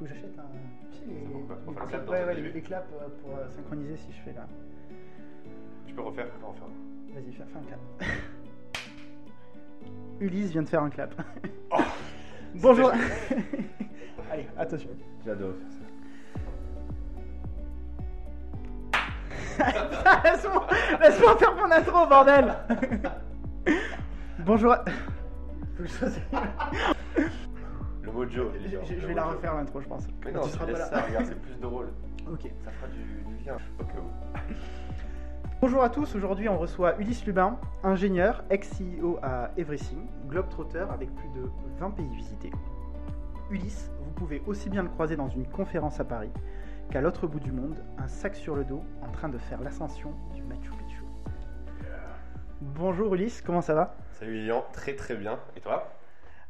faut que j'achète un. Tu sais, les, clap dans ouais, ton ouais, les, début les claps euh, pour euh, synchroniser si je fais là. Tu peux refaire, tu peux en faire. Vas-y, fais, fais un clap. Ulysse vient de faire un clap. Oh, Bonjour Allez, attention. J'adore faire Laisse-moi laisse-moi faire mon intro, bordel Bonjour. à- Je vais la refaire l'intro, je pense. Mais Quand non, tu seras pas laisses là. ça, regarde, c'est plus drôle. Ok. Ça fera du, du lien. Bonjour à tous, aujourd'hui on reçoit Ulysse Lubin, ingénieur, ex-CEO à Everything, globetrotter avec plus de 20 pays visités. Ulysse, vous pouvez aussi bien le croiser dans une conférence à Paris qu'à l'autre bout du monde, un sac sur le dos en train de faire l'ascension du Machu Picchu. Bonjour Ulysse, comment ça va? Salut Lilian, très très bien. Et toi?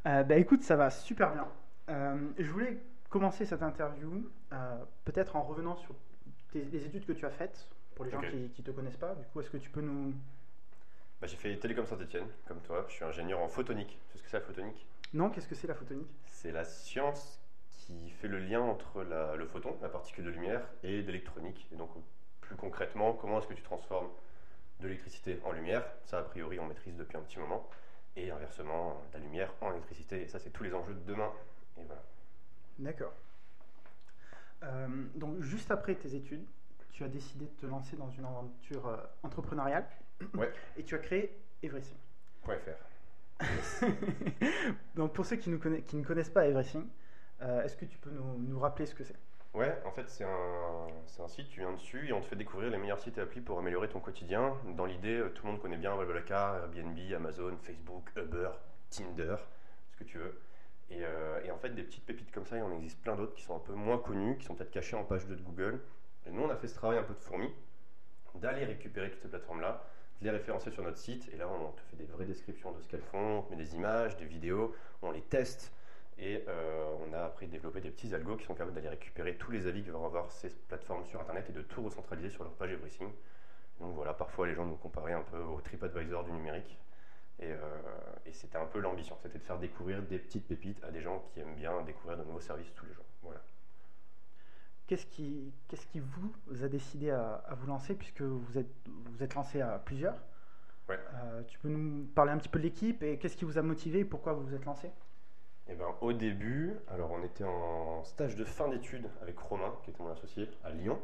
Euh, Bah écoute, ça va super bien. Euh, je voulais commencer cette interview euh, peut-être en revenant sur tes- les études que tu as faites, pour les gens qui ne te connaissent pas. Du coup, est-ce que tu peux nous... bah, J'ai fait Télécom Saint-Etienne, comme toi. Je suis ingénieur en photonique. Tu sais ce que c'est la photonique? Non, qu'est-ce que c'est la photonique? C'est la science qui fait le lien entre la- le photon, la particule de lumière, et l'électronique. Et donc, plus concrètement, comment est-ce que tu transformes de l'électricité en lumière? Ça, a priori, on maîtrise depuis un petit moment. Et inversement, la lumière en électricité. Et ça, c'est tous les enjeux de demain. Et voilà. D'accord. Euh, donc, juste après tes études, tu as décidé de te lancer dans une aventure euh, entrepreneuriale. Ouais. Et tu as créé Everything. Point .fr. donc, pour ceux qui, nous qui ne connaissent pas Everything, euh, est-ce que tu peux nous, nous rappeler ce que c'est? Ouais, en fait, c'est un, un site, tu viens dessus et on te fait découvrir les meilleurs sites et applis pour améliorer ton quotidien. Dans l'idée, tout le monde connaît bien Blablacar, Airbnb, Amazon, Facebook, Uber, Tinder, ce que tu veux. Et, euh, et en fait, des petites pépites comme ça, il en existe plein d'autres qui sont un peu moins connues, qui sont peut-être cachées en page 2 de Google. Et nous, on a fait ce travail un peu de fourmi, d'aller récupérer toutes ces plateformes-là, de les référencer sur notre site. Et là, on te fait des vraies descriptions de ce qu'elles font, on te met des images, des vidéos, on les teste. Et euh, on a après développé des petits algos qui sont capables d'aller récupérer tous les avis que vont avoir ces plateformes sur Internet et de tout recentraliser sur leur page Everything. Donc voilà, parfois les gens nous comparaient un peu au TripAdvisor du numérique. Et, euh, et c'était un peu l'ambition, c'était de faire découvrir des petites pépites à des gens qui aiment bien découvrir de nouveaux services tous les jours. Voilà. Qu'est-ce qui, qu'est-ce qui vous a décidé à, à vous lancer puisque vous êtes, vous êtes lancé à plusieurs? Ouais. Euh, Tu peux nous parler un petit peu de l'équipe et qu'est-ce qui vous a motivé et pourquoi vous vous êtes lancé? Et ben, au début, alors on était en stage de fin d'études avec Romain, qui était mon associé, à Lyon.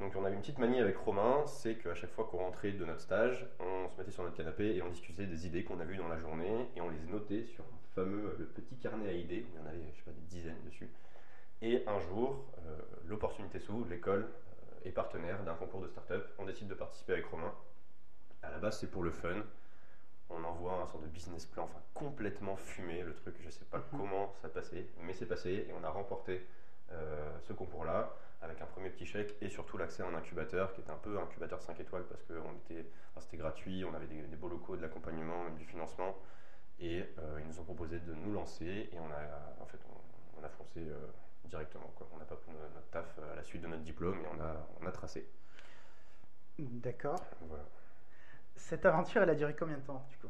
Donc on avait une petite manie avec Romain, c'est qu'à chaque fois qu'on rentrait de notre stage, on se mettait sur notre canapé et on discutait des idées qu'on a vues dans la journée et on les notait sur un fameux le petit carnet à idées, où il y en avait je sais pas, des dizaines dessus. Et un jour, euh, l'opportunité s'ouvre, l'école euh, est partenaire d'un concours de start-up, on décide de participer avec Romain. À la base c'est pour le fun, on envoie un sort de business plan, enfin complètement fumé le truc, je sais pas Mhm. comment ça passait, mais c'est passé et on a remporté euh, ce concours-là avec un premier petit chèque et surtout l'accès à un incubateur qui était un peu incubateur 5 étoiles parce que on était, enfin, c'était gratuit, on avait des, des beaux locaux, de l'accompagnement, du financement et euh, ils nous ont proposé de nous lancer et on a, en fait, on, on a foncé euh, directement. Quoi. On n'a pas pris notre, notre taf à la suite de notre diplôme et on a, on a tracé. D'accord. Voilà. Cette aventure, elle a duré combien de temps du coup?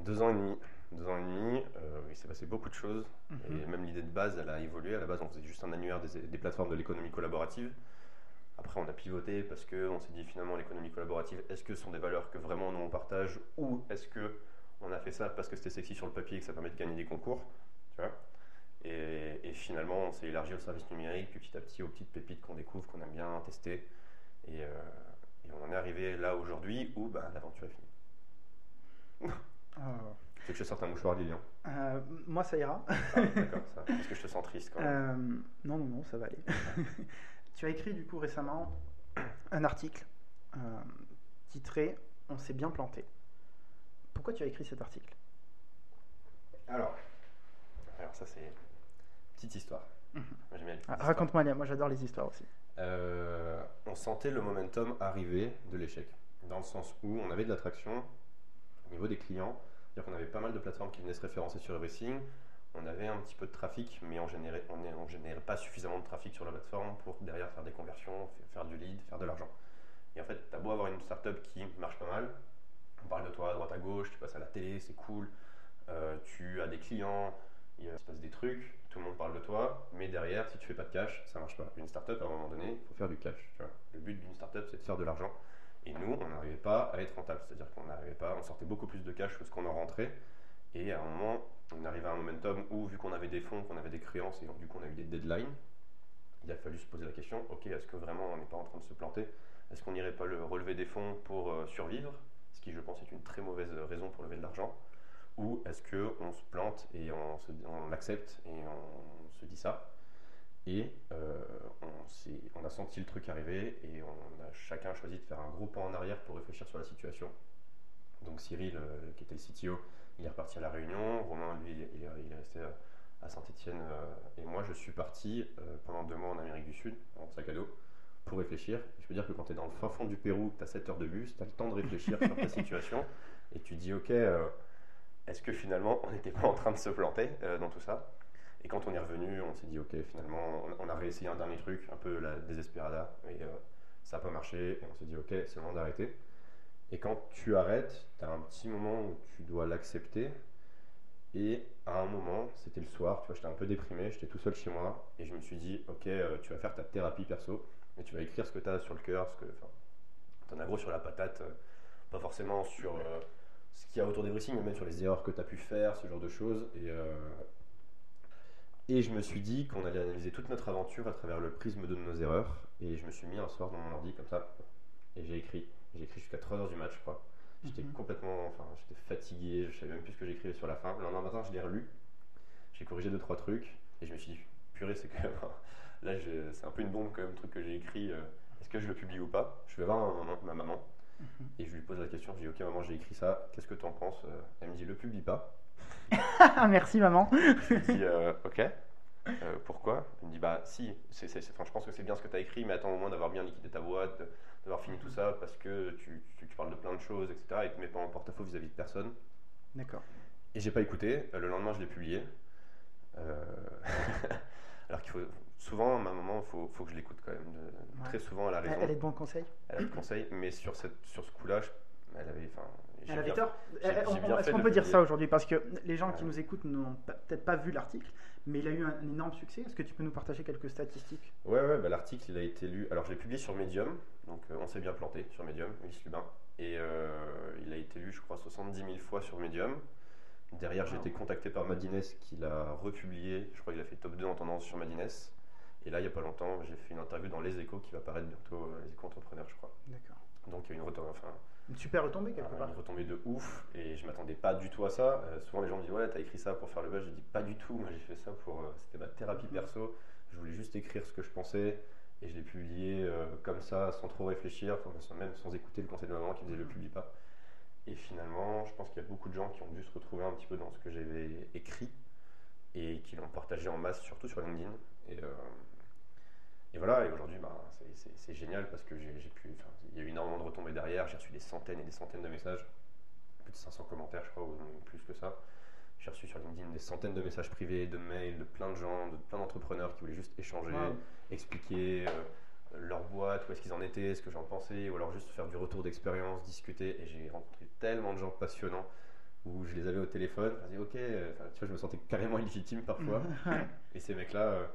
Deux ans et demi. Deux ans et demi, euh, il s'est passé beaucoup de choses. Et Mhm. même l'idée de base, elle a évolué. À la base, on faisait juste un annuaire des, des plateformes de l'économie collaborative. Après, on a pivoté parce qu'on s'est dit finalement, l'économie collaborative, est-ce que ce sont des valeurs que vraiment nous on partage ou est-ce que on a fait ça parce que c'était sexy sur le papier et que ça permet de gagner des concours tu vois? Et, et finalement, on s'est élargi au service numérique, puis petit à petit aux petites pépites qu'on découvre, qu'on aime bien tester. Et, euh, et on en est arrivé là aujourd'hui où bah, l'aventure est finie. Euh, Tu veux que je te sorte un mouchoir, Lilian euh, Moi, ça ira. Ah, D'accord, ça. Parce que je te sens triste quand même. Euh, non, non, non, ça va aller. tu as écrit du coup récemment un article euh, titré On s'est bien planté. Pourquoi tu as écrit cet article? Alors, alors ça c'est petite histoire. Mhm. Ah. Raconte-moi, moi j'adore les histoires aussi. Euh, on sentait le momentum arriver de l'échec, dans le sens où on avait de l'attraction au niveau des clients, c'est-à-dire qu'on avait pas mal de plateformes qui venaient se référencer sur Everything, on avait un petit peu de trafic, mais on générait, on on générait pas suffisamment de trafic sur la plateforme pour derrière faire des conversions, faire du lead, faire de l'argent. Et en fait, tu as beau avoir une startup qui marche pas mal, on parle de toi à droite à gauche, tu passes à la télé, c'est cool, euh, tu as des clients, il se passe des trucs, tout le monde parle de toi, mais derrière, si tu fais pas de cash, ça marche pas. Une startup, à un moment donné, il faut faire du cash. Le but d'une startup, c'est de faire de l'argent. Et nous, on n'arrivait pas à être rentable, c'est-à-dire qu'on n'arrivait pas, on sortait beaucoup plus de cash que ce qu'on en rentrait. Et à un moment, on arrivait à un momentum où, vu qu'on avait des fonds, qu'on avait des créances et du coup on a eu des deadlines, il a fallu se poser la question ok, est-ce que vraiment on n'est pas en train de se planter? Est-ce qu'on n'irait pas le relever des fonds pour euh, survivre? Ce qui, je pense, est une très mauvaise raison pour lever de l'argent. Ou est-ce qu'on se plante et on l'accepte et on se dit ça? Et euh, on, a senti le truc arriver et on a chacun choisi de faire un gros pas en arrière pour réfléchir sur la situation. Donc Cyril, euh, qui était le CTO, il est reparti à La Réunion. Romain, lui, il est, il resté à- à Saint-Etienne. et moi, je suis parti euh, pendant deux mois en Amérique du Sud, en sac à dos, pour réfléchir. Je peux dire que quand tu es dans le fin fond du Pérou, tu as 7 heures de bus, tu as le temps de réfléchir sur ta situation et tu dis, ok, euh, est-ce que finalement, on n'était pas en train de se planter euh, dans tout ça? Et quand on est revenu, on s'est dit, ok, finalement, on, a réessayé un dernier truc, un peu la désespérada, et euh, ça n'a pas marché, et on s'est dit, ok, c'est le moment d'arrêter. Et quand tu arrêtes, tu as un petit moment où tu dois l'accepter. Et à un moment, c'était le soir, tu vois, j'étais un peu déprimé, j'étais tout seul chez moi, et je me suis dit, ok, euh, tu vas faire ta thérapie perso, et tu vas écrire ce que tu as sur le cœur, ce que, t'en as gros sur la patate, euh, pas forcément sur ce qu'il y a autour des dressings, mais même sur les erreurs que tu as pu faire, ce genre de choses. Et, et je me suis dit qu'on allait analyser toute notre aventure à travers le prisme de nos erreurs, et je me suis mis un soir dans mon ordi comme ça, et j'ai écrit. J'ai écrit jusqu'à 3h du match, je crois. J'étais Mhm. complètement, enfin, j'étais fatigué, je savais même plus ce que j'écrivais sur la fin. Le lendemain matin, je l'ai relu, j'ai corrigé deux trois trucs et je me suis dit, purée, c'est quand même, là, c'est un peu une bombe quand même, le truc que j'ai écrit. euh, Est-ce que je le publie ou pas? Je vais voir ma maman, ma maman Mhm. et je lui pose la question. Je dis, ok, maman, j'ai écrit ça. Qu'est-ce que tu en penses? Euh, Elle me dit, le publie pas. Merci maman. Je lui dis, euh, ok. Euh, pourquoi? Elle me dit, bah si, c'est, c'est- c'est- enfin, je pense que c'est bien ce que tu as écrit, mais attends au moins d'avoir bien liquidé ta boîte, de- d'avoir fini tout ça, parce que tu, tu- tu parles de plein de choses, etc. Et tu te mets pas en porte-à-faux vis-à-vis de personne. D'accord. Et j'ai pas écouté. Euh, Le lendemain, je l'ai publié. Euh, Alors qu'il faut. Souvent, ma maman, il faut, faut que je l'écoute quand même. De- Ouais. Très souvent, elle a Elle, raison. elle est de bons conseils. Elle a des conseils, mais sur, cette, sur ce coup-là, je- elle avait. Enfin, Elle avait bien- tort. j'ai- Eh, on- Est-ce qu'on peut dire ça aujourd'hui Parce que les gens qui nous écoutent n'ont peut-être pas vu l'article, mais il a eu un, un énorme succès. Est-ce que tu peux nous partager quelques statistiques? Ouais, ouais, bah, l'article, il a été lu. Alors, je l'ai publié sur Medium, donc euh, on s'est bien planté sur Medium, Ulysse Lubin. Et euh, il a été lu, je crois, 70 000 fois sur Medium. Derrière, j'ai été contacté par Madines qui l'a republié. Je crois qu'il a fait top 2 en tendance sur Madines. Et là, il n'y a pas longtemps, j'ai fait une interview dans Les Échos qui va paraître bientôt, euh, Les Échos Entrepreneurs, je crois. D'accord. Donc, il y a eu une enfin, Une super retombée quelque une part. retombée de ouf. Et je m'attendais pas du tout à ça. Euh, souvent, les gens me disent Ouais, t'as écrit ça pour faire le buzz. Je dis Pas du tout. Moi, j'ai fait ça pour. euh, C'était ma thérapie Mhm. perso. Je voulais juste écrire ce que je pensais. Et je l'ai publié euh, comme ça, sans trop réfléchir, enfin, sans- même sans écouter le conseil de ma maman qui me disait le Mhm. publie pas. Et finalement, je pense qu'il y a beaucoup de gens qui ont dû se retrouver un petit peu dans ce que j'avais écrit et qui l'ont partagé en masse, surtout sur LinkedIn. Et, et voilà, et aujourd'hui, bah, c'est- génial parce que j'ai pu. Il y a eu énormément de retombées derrière, j'ai reçu des centaines et des centaines de messages, plus de 500 commentaires, je crois, ou plus que ça. J'ai reçu sur LinkedIn des centaines de messages privés, de mails, de plein de gens, de plein d'entrepreneurs qui voulaient juste échanger, Wow. expliquer euh, leur boîte, où est-ce qu'ils en étaient, ce que j'en pensais, ou alors juste faire du retour d'expérience, discuter. Et j'ai rencontré tellement de gens passionnants où je les avais au téléphone, je me disais, ok, euh, tu vois, je me sentais carrément illégitime parfois. Et ces mecs-là, euh,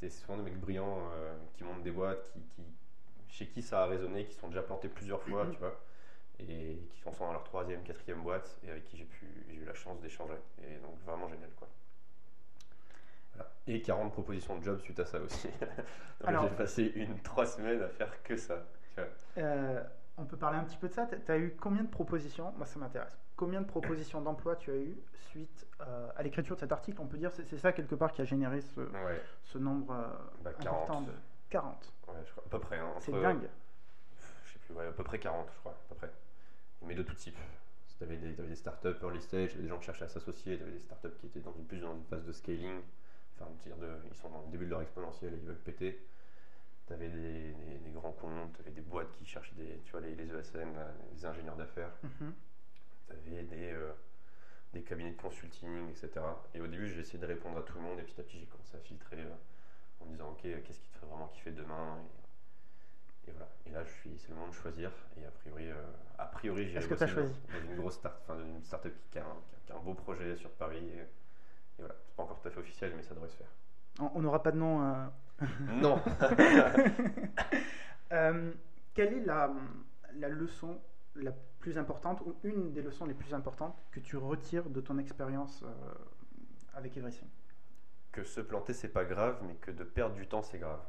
c'est souvent des mecs brillants euh, qui montent des boîtes, qui, qui- chez qui ça a résonné, qui sont déjà plantés plusieurs fois, tu vois, et qui sont dans leur troisième, quatrième boîte, et avec qui j'ai pu, j'ai eu la chance d'échanger. Et donc vraiment génial, quoi. Voilà. Et 40 propositions de job suite à ça aussi. Donc, j'ai passé une trois semaines à faire que ça. tu vois. Euh, on peut parler un petit peu de ça. Tu as eu combien de propositions? Moi, ça m'intéresse. Combien de propositions d'emploi tu as eu suite euh, à l'écriture de cet article? On peut dire c'est c'est ça quelque part qui a généré ce, Ouais, ce nombre euh, bah, important 40. de 40. Ouais, je crois, à peu près. hein, C'est dingue. je sais plus, ouais, à peu près 40, je crois, à peu près. Mais de tout type. Tu avais des, startups early stage, des gens qui cherchaient à s'associer, tu avais des startups qui étaient dans une, plus dans une phase de scaling, enfin, dire de, ils sont dans le début de leur exponentiel et ils veulent péter. Tu avais des, des- des grands comptes, tu avais des boîtes qui cherchaient des, tu vois, les, les ESN, là, les ingénieurs d'affaires, Mhm. tu avais des, euh, des cabinets de consulting, etc. Et au début, j'ai essayé de répondre à tout le monde et petit à petit, j'ai commencé à filtrer euh, en me disant, ok, qu'est-ce qui te fait vraiment kiffer demain? Et, et voilà. Et là, je suis, c'est le moment de choisir. Et a priori, euh, a priori, j'ai Est-ce que t'as choisi? dans une grosse start, enfin, une startup qui a, un, qui a- un beau projet sur Paris Et voilà, c'est pas encore tout à fait officiel, mais ça devrait se faire. On n'aura pas de nom. Euh. Non Euh, quelle est la, la leçon la plus importante ou une des leçons les plus importantes que tu retires de ton expérience euh, avec Everything Que se planter, c'est pas grave, mais que de perdre du temps, c'est grave.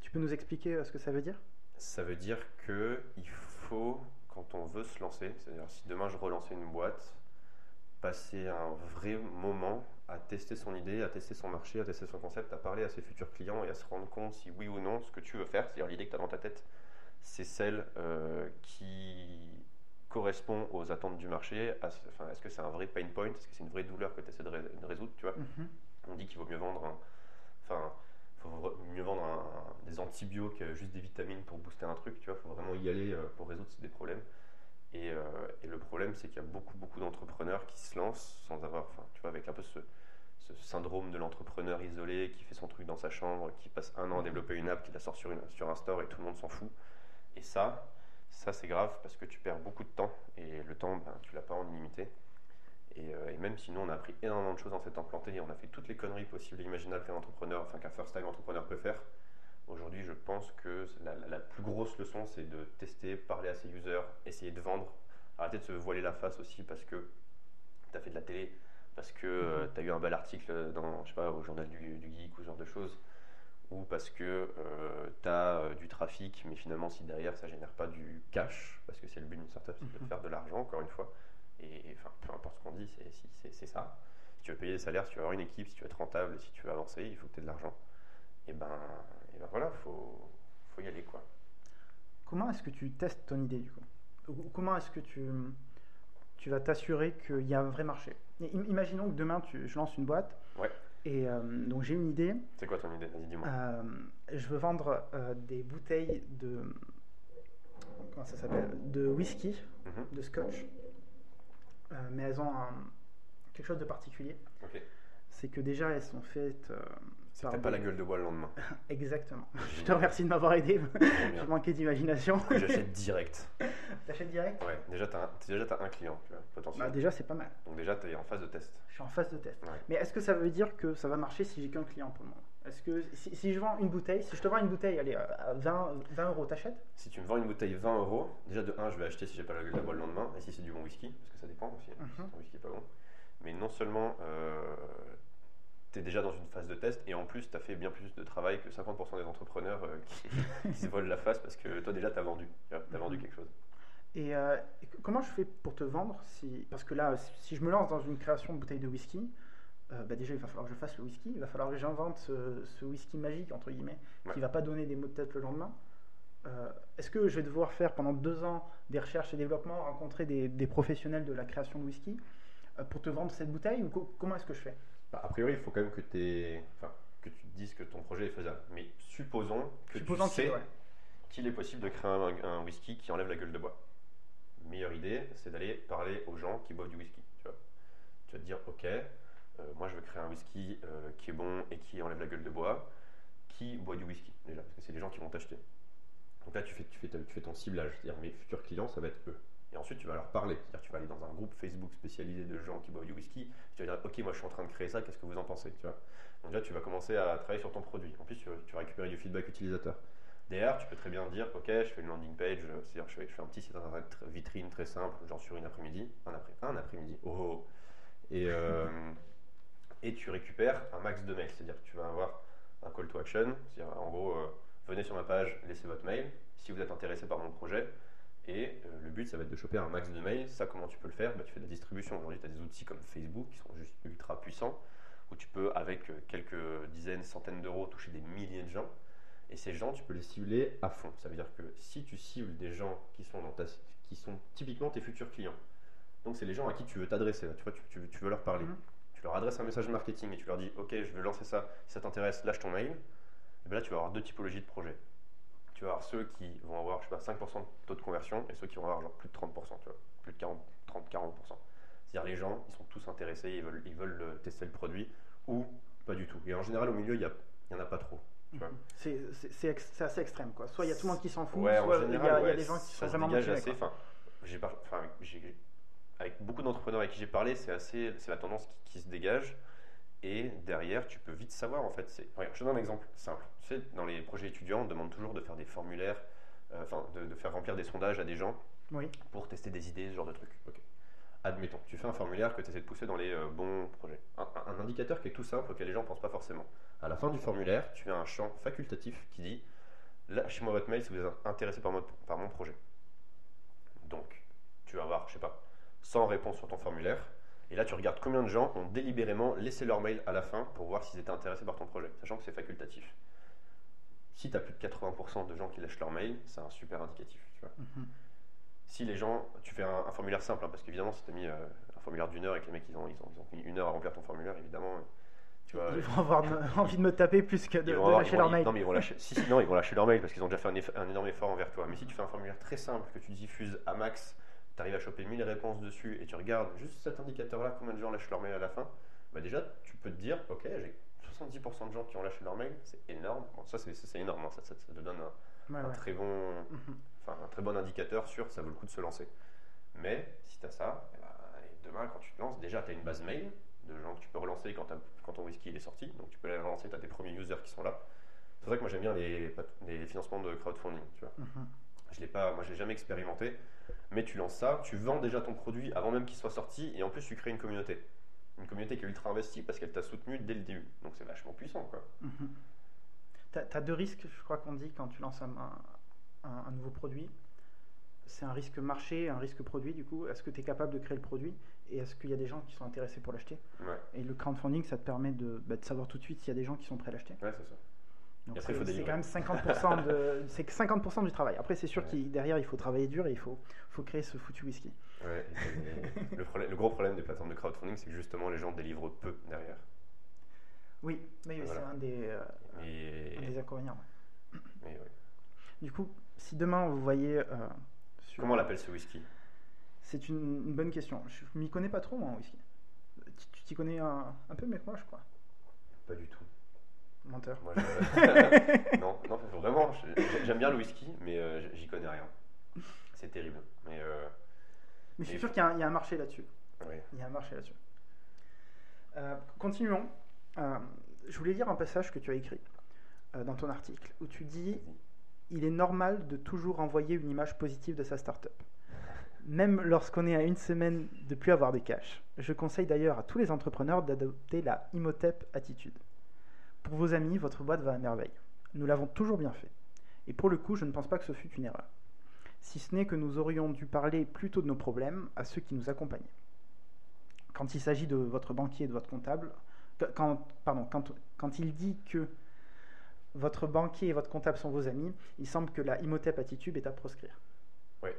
Tu peux nous expliquer euh, ce que ça veut dire? Ça veut dire que il faut, quand on veut se lancer, c'est-à-dire si demain je relançais une boîte, passer un vrai moment à tester son idée, à tester son marché, à tester son concept, à parler à ses futurs clients et à se rendre compte si oui ou non ce que tu veux faire, c'est-à-dire l'idée que tu as dans ta tête, c'est celle euh, qui correspond aux attentes du marché. enfin, Est-ce que c'est un vrai pain point Est-ce que c'est une vraie douleur que tu essaies de, ré- de résoudre tu vois? Mhm. on dit qu'il vaut mieux vendre un, enfin, faut mieux vendre un- un- des antibiotiques que juste des vitamines pour booster un truc, tu vois? Faut vraiment y aller euh, pour résoudre des problèmes. Et, euh, et le problème, c'est qu'il y a beaucoup, beaucoup d'entrepreneurs qui se lancent sans avoir, enfin, tu vois, avec un peu ce, ce syndrome de l'entrepreneur isolé qui fait son truc dans sa chambre, qui passe un an à développer une app, qui la sort sur, une, sur un store et tout le monde s'en fout. Et ça, ça c'est grave parce que tu perds beaucoup de temps et le temps, ben, tu l'as pas en illimité. Et, euh, et même si nous, on a appris énormément de choses en s'étant planté et on a fait toutes les conneries possibles et imaginables qu'un entrepreneur, enfin qu'un first time entrepreneur peut faire, aujourd'hui, je pense que la, plus grosse leçon, c'est de tester, parler à ses users, essayer de vendre, arrêter de se voiler la face aussi parce que tu as fait de la télé, parce que tu as eu un bel article dans, je sais pas, au journal du, du geek ou ce genre de choses, ou parce que tu as du trafic, mais finalement, si derrière ça génère pas du cash, parce que c'est le but d'une startup, c'est de Mhm. faire de l'argent, encore une fois. Et enfin, peu importe ce qu'on dit, c'est ça. Si tu veux payer des salaires, si tu veux avoir une équipe, si tu veux être rentable, et si tu veux avancer, il faut que tu aies de l'argent. Et ben, et ben voilà, faut, faut y aller quoi. Comment est-ce que tu testes ton idée du coup? Ou Comment est-ce que tu, tu vas t'assurer qu'il y a un vrai marché? Imaginons que demain tu, je lance une boîte Ouais. et euh, donc j'ai une idée. C'est quoi ton idée? Vas-y, dis-moi. Euh, je veux vendre euh, des bouteilles de comment ça s'appelle? De whisky, Mhm. de scotch, mais elles ont un- quelque chose de particulier. C'est que déjà elles sont faites. Euh, que t'as pas la gueule de bois le lendemain. Exactement. Je te remercie de m'avoir aidé. J'ai manqué d'imagination. J'achète direct. T'achètes direct? Ouais, déjà t'as un, déjà, un client, tu vois. Bah, Déjà c'est pas mal. Donc déjà t'es en phase de test. Je suis en phase de test. Ouais. Mais est-ce que ça veut dire que ça va marcher si j'ai qu'un client pour le moment? Est-ce que si, si je vends une bouteille, si je te vends une bouteille, allez, à 20, 20 euros, t'achètes? Si tu me vends une bouteille 20 euros, déjà de 1 je vais acheter si j'ai pas la gueule de bois le lendemain, et si c'est du bon whisky, parce que ça dépend aussi, hein, si Mhm. ton whisky est pas bon. Mais non seulement tu es déjà dans une phase de test, et en plus tu as fait bien plus de travail que 50% des entrepreneurs euh, qui, qui se volent la face, parce que toi déjà tu as vendu, tu as vendu Mhm. quelque chose. Et, euh, et comment je fais pour te vendre si, Parce que là, si je me lance dans une création de bouteille de whisky, euh, bah déjà il va falloir que je fasse le whisky, il va falloir que j'invente ce, ce whisky magique, entre guillemets, Ouais. qui va pas donner des maux de tête le lendemain. Euh, Est-ce que je vais devoir faire pendant deux ans des recherches et développement, rencontrer des, des professionnels de la création de whisky pour te vendre cette bouteille ou co- comment est-ce que je fais? Bah, a priori, il faut quand même que, t'aies- enfin, que tu te dises que ton projet est faisable. Mais supposons que Supposons tu sais ouais. qu'il est possible de créer un, un whisky qui enlève la gueule de bois. Meilleure idée, c'est d'aller parler aux gens qui boivent du whisky. Tu, vois. tu vas te dire, ok, euh, moi je veux créer un whisky euh, qui est bon et qui enlève la gueule de bois. Qui boit du whisky déjà? Parce que c'est les gens qui vont t'acheter. Donc là, tu fais, tu, fais, tu fais ton ciblage, c'est-à-dire mes futurs clients, ça va être eux. Et ensuite, tu vas leur parler. C'est-à-dire, tu vas aller dans un groupe Facebook spécialisé de gens qui boivent du whisky. Tu vas dire, ok, moi je suis en train de créer ça, qu'est-ce que vous en pensez tu vois? Donc là, tu vas commencer à travailler sur ton produit. En plus, tu tu vas récupérer du feedback utilisateur. Derrière, tu peux très bien dire, ok, je fais une landing page, c'est-à-dire je je fais un petit site internet tr- vitrine très simple, genre sur une après-midi, un après, un après-midi, oh, oh. Et, euh, et tu récupères un max de mails, c'est-à-dire tu vas avoir un call to action, c'est-à-dire en gros, euh, venez sur ma page, laissez votre mail, si vous êtes intéressé par mon projet, et euh, le but, ça va être de choper un max de mails. Ça, comment tu peux le faire? Bah, Tu fais de la distribution. Aujourd'hui, tu as des outils comme Facebook qui sont juste ultra puissants, où tu peux, avec euh, quelques dizaines, centaines d'euros, toucher des milliers de gens. Et ces gens, tu peux les cibler à fond. Ça veut dire que si tu cibles des gens qui sont, dans ta, qui sont typiquement tes futurs clients, donc c'est les gens à qui tu veux t'adresser, tu, vois, tu, tu- tu veux leur parler. Mhm. Tu leur adresses un message marketing et tu leur dis Ok, je veux lancer ça, si ça t'intéresse, lâche ton mail. Et bien là, tu vas avoir deux typologies de projets. Tu vas avoir ceux qui vont avoir, je sais pas, 5% de taux de conversion et ceux qui vont avoir genre plus de 30%, tu vois, plus de 40, 30, 40%. C'est-à-dire les gens, ils sont tous intéressés, ils veulent, ils veulent euh, tester le produit ou pas du tout. Et en général, au milieu, il n'y en a pas trop. Vois. C'est ex- assez extrême quoi. Soit il y a tout le monde qui s'en fout, Ouais, soit il y, a- il y a ouais, des gens qui sont vraiment motivés. assez. enfin, j'ai avec beaucoup d'entrepreneurs avec qui j'ai parlé, c'est assez, c'est la tendance qui, qui se dégage. Et derrière, tu peux vite savoir en fait. C'est... Regarde, je te donne un exemple simple. Tu sais, dans les projets étudiants, on demande toujours de faire des formulaires, euh, enfin de, de faire remplir des sondages à des gens Oui. pour tester des idées, ce genre de trucs. Admettons, tu fais un formulaire que tu essaies de pousser dans les euh, bons projets. Un, indicateur qui est tout simple auquel les gens ne pensent pas forcément. À la fin du formulaire, tu as un champ facultatif qui dit Lâchez-moi votre mail si vous êtes intéressé par, mon- par mon projet. Donc, tu vas avoir, je sais pas, 100 réponses sur ton formulaire. Et là, tu regardes combien de gens ont délibérément laissé leur mail à la fin pour voir s'ils étaient intéressés par ton projet, sachant que c'est facultatif. Si tu as plus de 80% de gens qui lâchent leur mail, c'est un super indicatif. Tu vois. Mhm. Si les gens, tu fais un, un formulaire simple, hein, parce qu'évidemment, si tu as mis euh, un formulaire d'une heure et que les mecs ils ont, ils, ont, ils ont mis une heure à remplir ton formulaire, évidemment, euh, tu vois. Ils vont avoir envie de me taper plus que de, de lâcher vont- leur mail. Non, mais ils vont lâcher. si, si, non, ils vont lâcher leur mail parce qu'ils ont déjà fait un, eff- un énorme effort envers toi. Mais si tu fais un formulaire très simple que tu diffuses à max, tu arrives à choper 1000 réponses dessus et tu regardes juste cet indicateur-là, combien de gens lâchent leur mail à la fin, bah déjà tu peux te dire, ok, j'ai 70% de gens qui ont lâché leur mail, c'est énorme. Bon, ça c'est énorme, hein, ça, ça- ça te donne un, Ouais, un ouais. très bon, Mhm. enfin un très bon indicateur sur ça vaut le coup de se lancer. Mais si tu as ça, eh ben, et demain quand tu te lances, déjà tu as une base mail de gens que tu peux relancer quand, quand ton whisky est sorti, donc tu peux les relancer, tu as tes premiers users qui sont là. C'est ça que moi j'aime bien les, les financements de crowdfunding, tu vois. Mhm. Je l'ai pas, moi je l'ai jamais expérimenté, mais tu lances ça, tu vends déjà ton produit avant même qu'il soit sorti, et en plus tu crées une communauté. Une communauté qui est ultra investie parce qu'elle t'a soutenu dès le début. Donc c'est vachement puissant quoi. Mhm. T'as as deux risques, je crois qu'on dit, quand tu lances un, un- un nouveau produit. C'est un risque marché, un risque produit, du coup. Est-ce que tu es capable de créer le produit Et est-ce qu'il y a des gens qui sont intéressés pour l'acheter? Ouais, Et le crowdfunding, ça te permet de, bah, de savoir tout de suite s'il y a des gens qui sont prêts à l'acheter. ouais c'est ça. Donc c'est quand même 50% de, c'est que 50% du travail. Après, c'est sûr Ouais. qu'il derrière, il faut travailler dur et il faut, faut créer ce foutu whisky. Ouais, et- et le, problème- le gros problème des plateformes de crowdfunding, c'est que justement les gens délivrent peu derrière. Oui, mais Voilà. c'est un des, euh, Et, un des inconvénients. ouais. Du coup, si demain vous voyez. euh, sur- Comment on l'appelle ce whisky? C'est une, une bonne question. Je m'y connais pas trop moi en whisky. Tu tu t'y connais un, un peu mieux que moi, je crois. Pas du tout. Menteur. Moi, je- non, non, vraiment, j'aime bien le whisky, mais euh, j'y connais rien. C'est terrible. Mais euh, Mais je suis sûr qu'il y, a un- il y a un marché là-dessus. Il y a un marché là-dessus. Euh, continuons. Euh, je voulais lire un passage que tu as écrit dans ton article où tu dis il est normal de toujours envoyer une image positive de sa startup. Même lorsqu'on est à une semaine de plus avoir des cash. Je conseille d'ailleurs à tous les entrepreneurs d'adopter la Imhotep attitude. Pour vos amis, votre boîte va à merveille. Nous l'avons toujours bien fait. Et pour le coup, je ne pense pas que ce fut une erreur. Si ce n'est que nous aurions dû parler plutôt de nos problèmes à ceux qui nous accompagnaient. Quand il s'agit de votre banquier et de votre comptable, quand, pardon, quand, quand il dit que votre banquier et votre comptable sont vos amis, il semble que la Imhotep attitude est à proscrire. Oui.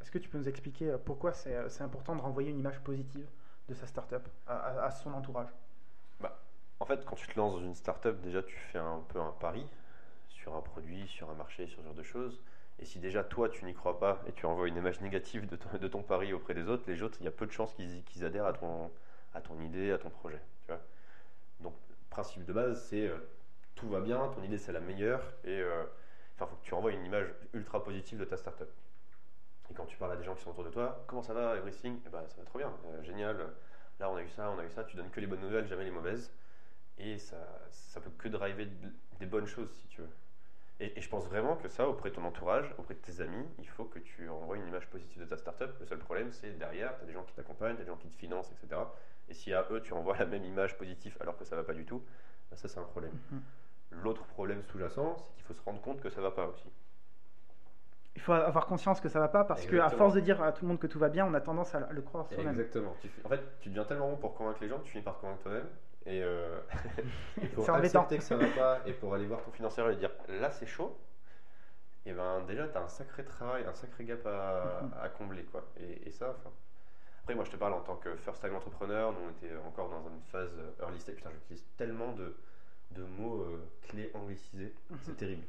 Est-ce que tu peux nous expliquer euh, pourquoi c'est euh, c'est important de renvoyer une image positive de sa startup à, à, à son entourage? En fait, quand tu te lances dans une startup, déjà tu fais un peu un pari sur un produit, sur un marché, sur ce genre de choses. Et si déjà toi tu n'y crois pas et tu envoies une image négative de ton, pari auprès des autres, les autres, il y a peu de chances qu'ils adhèrent à ton, idée, à ton projet. Donc, principe de base, c'est euh, tout va bien, ton idée c'est la meilleure et euh, enfin, faut que tu envoies une image ultra positive de ta startup. Et quand tu parles à des gens qui sont autour de toi, comment ça va, everything? Eh ben, ça va trop bien, euh, génial. Là, on a eu ça, on a eu ça. Tu donnes que les bonnes nouvelles, jamais les mauvaises. Et ça, ça peut que driver de- des bonnes choses, si tu veux. Et, et je pense vraiment que ça, auprès de ton entourage, auprès de tes amis, il faut que tu envoies une image positive de ta startup. Le seul problème, c'est derrière, tu as des gens qui t'accompagnent, tu as des gens qui te financent, etc. Et si à eux, tu envoies la même image positive alors que ça va pas du tout, ben ça, c'est un problème. Mhm. L'autre problème sous-jacent, c'est qu'il faut se rendre compte que ça va pas aussi. Il faut avoir conscience que ça va pas parce qu'à force de dire à tout le monde que tout va bien, on a tendance à le croire soi-même. Exactement. En fait, tu deviens tellement bon pour convaincre les gens tu finis par te convaincre toi-même. Et euh, C'est embêtant. accepter que ça va pas et pour aller voir ton financier et dire là c'est chaud. Et ben déjà tu as un sacré travail, un sacré gap à, Mhm. à combler quoi. Et, et ça, enfin. Après moi je te parle en tant que first time entrepreneur, nous on était encore dans une phase early stage. Putain j'utilise tellement de, de mots euh, clés anglicisés, c'est Mhm. terrible.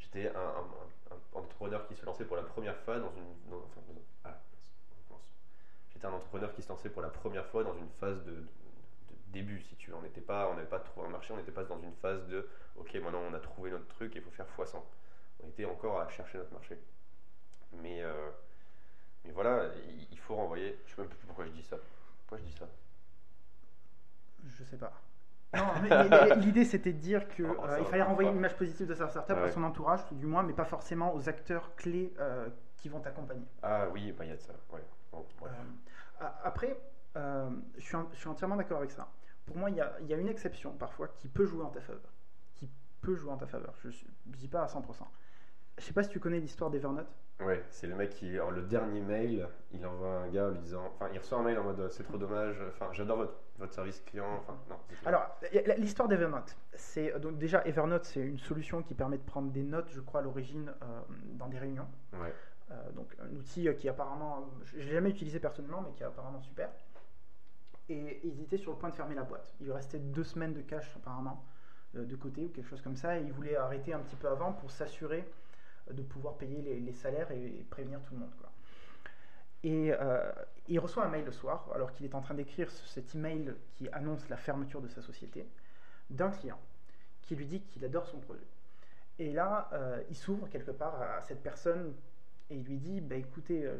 J'étais un, un- un- un entrepreneur qui se lançait pour la première fois dans une. dans- enfin, dans- ah. J'étais un entrepreneur qui se lançait pour la première fois dans une phase de début, si tu veux. On n'était pas, on n'avait pas trouvé un marché, on n'était pas dans une phase de OK, maintenant on a trouvé notre truc, il faut faire x100. On était encore à chercher notre marché. Mais, euh, mais voilà, il- il faut renvoyer. Je sais même plus pourquoi je dis ça. Pourquoi je dis ça? Je sais pas. Non, mais, mais- mais l'idée c'était de dire qu'il Oh, va fallait renvoyer une image positive de sa startup Ouais. à son entourage, du moins, mais pas forcément aux acteurs clés euh, qui vont t'accompagner. Ah oui, bah, il y a de ça. Ouais. Bon. Euh, après, euh, je, suis en- je suis entièrement d'accord avec ça. Pour moi, il y a, il y a une exception parfois qui peut jouer en ta faveur. Qui peut jouer en ta faveur. Je ne dis pas à 100%. Je sais pas si tu connais l'histoire d'Evernote. Ouais, c'est le mec qui, alors, le dernier mail, il envoie un gars en lui disant, enfin, il reçoit un mail en mode c'est trop dommage, enfin, j'adore votre, votre service client, enfin, non. Alors, l'histoire d'Evernote, c'est donc déjà Evernote, c'est une solution qui permet de prendre des notes, je crois, à l'origine euh, dans des réunions. Ouais. Euh, donc un outil qui apparemment, je l'ai jamais utilisé personnellement, mais qui est apparemment super. Et ils étaient sur le point de fermer la boîte. Il restait deux semaines de cash apparemment euh, de côté ou quelque chose comme ça, et ils voulaient arrêter un petit peu avant pour s'assurer euh, de pouvoir payer les, salaires et, prévenir tout le monde. quoi. Et euh, il reçoit un mail le soir, alors qu'il est en train d'écrire ce- cet email qui annonce la fermeture de sa société, d'un client qui lui dit qu'il adore son projet. Et là, il s'ouvre quelque part à cette personne et il lui dit bah, écoutez,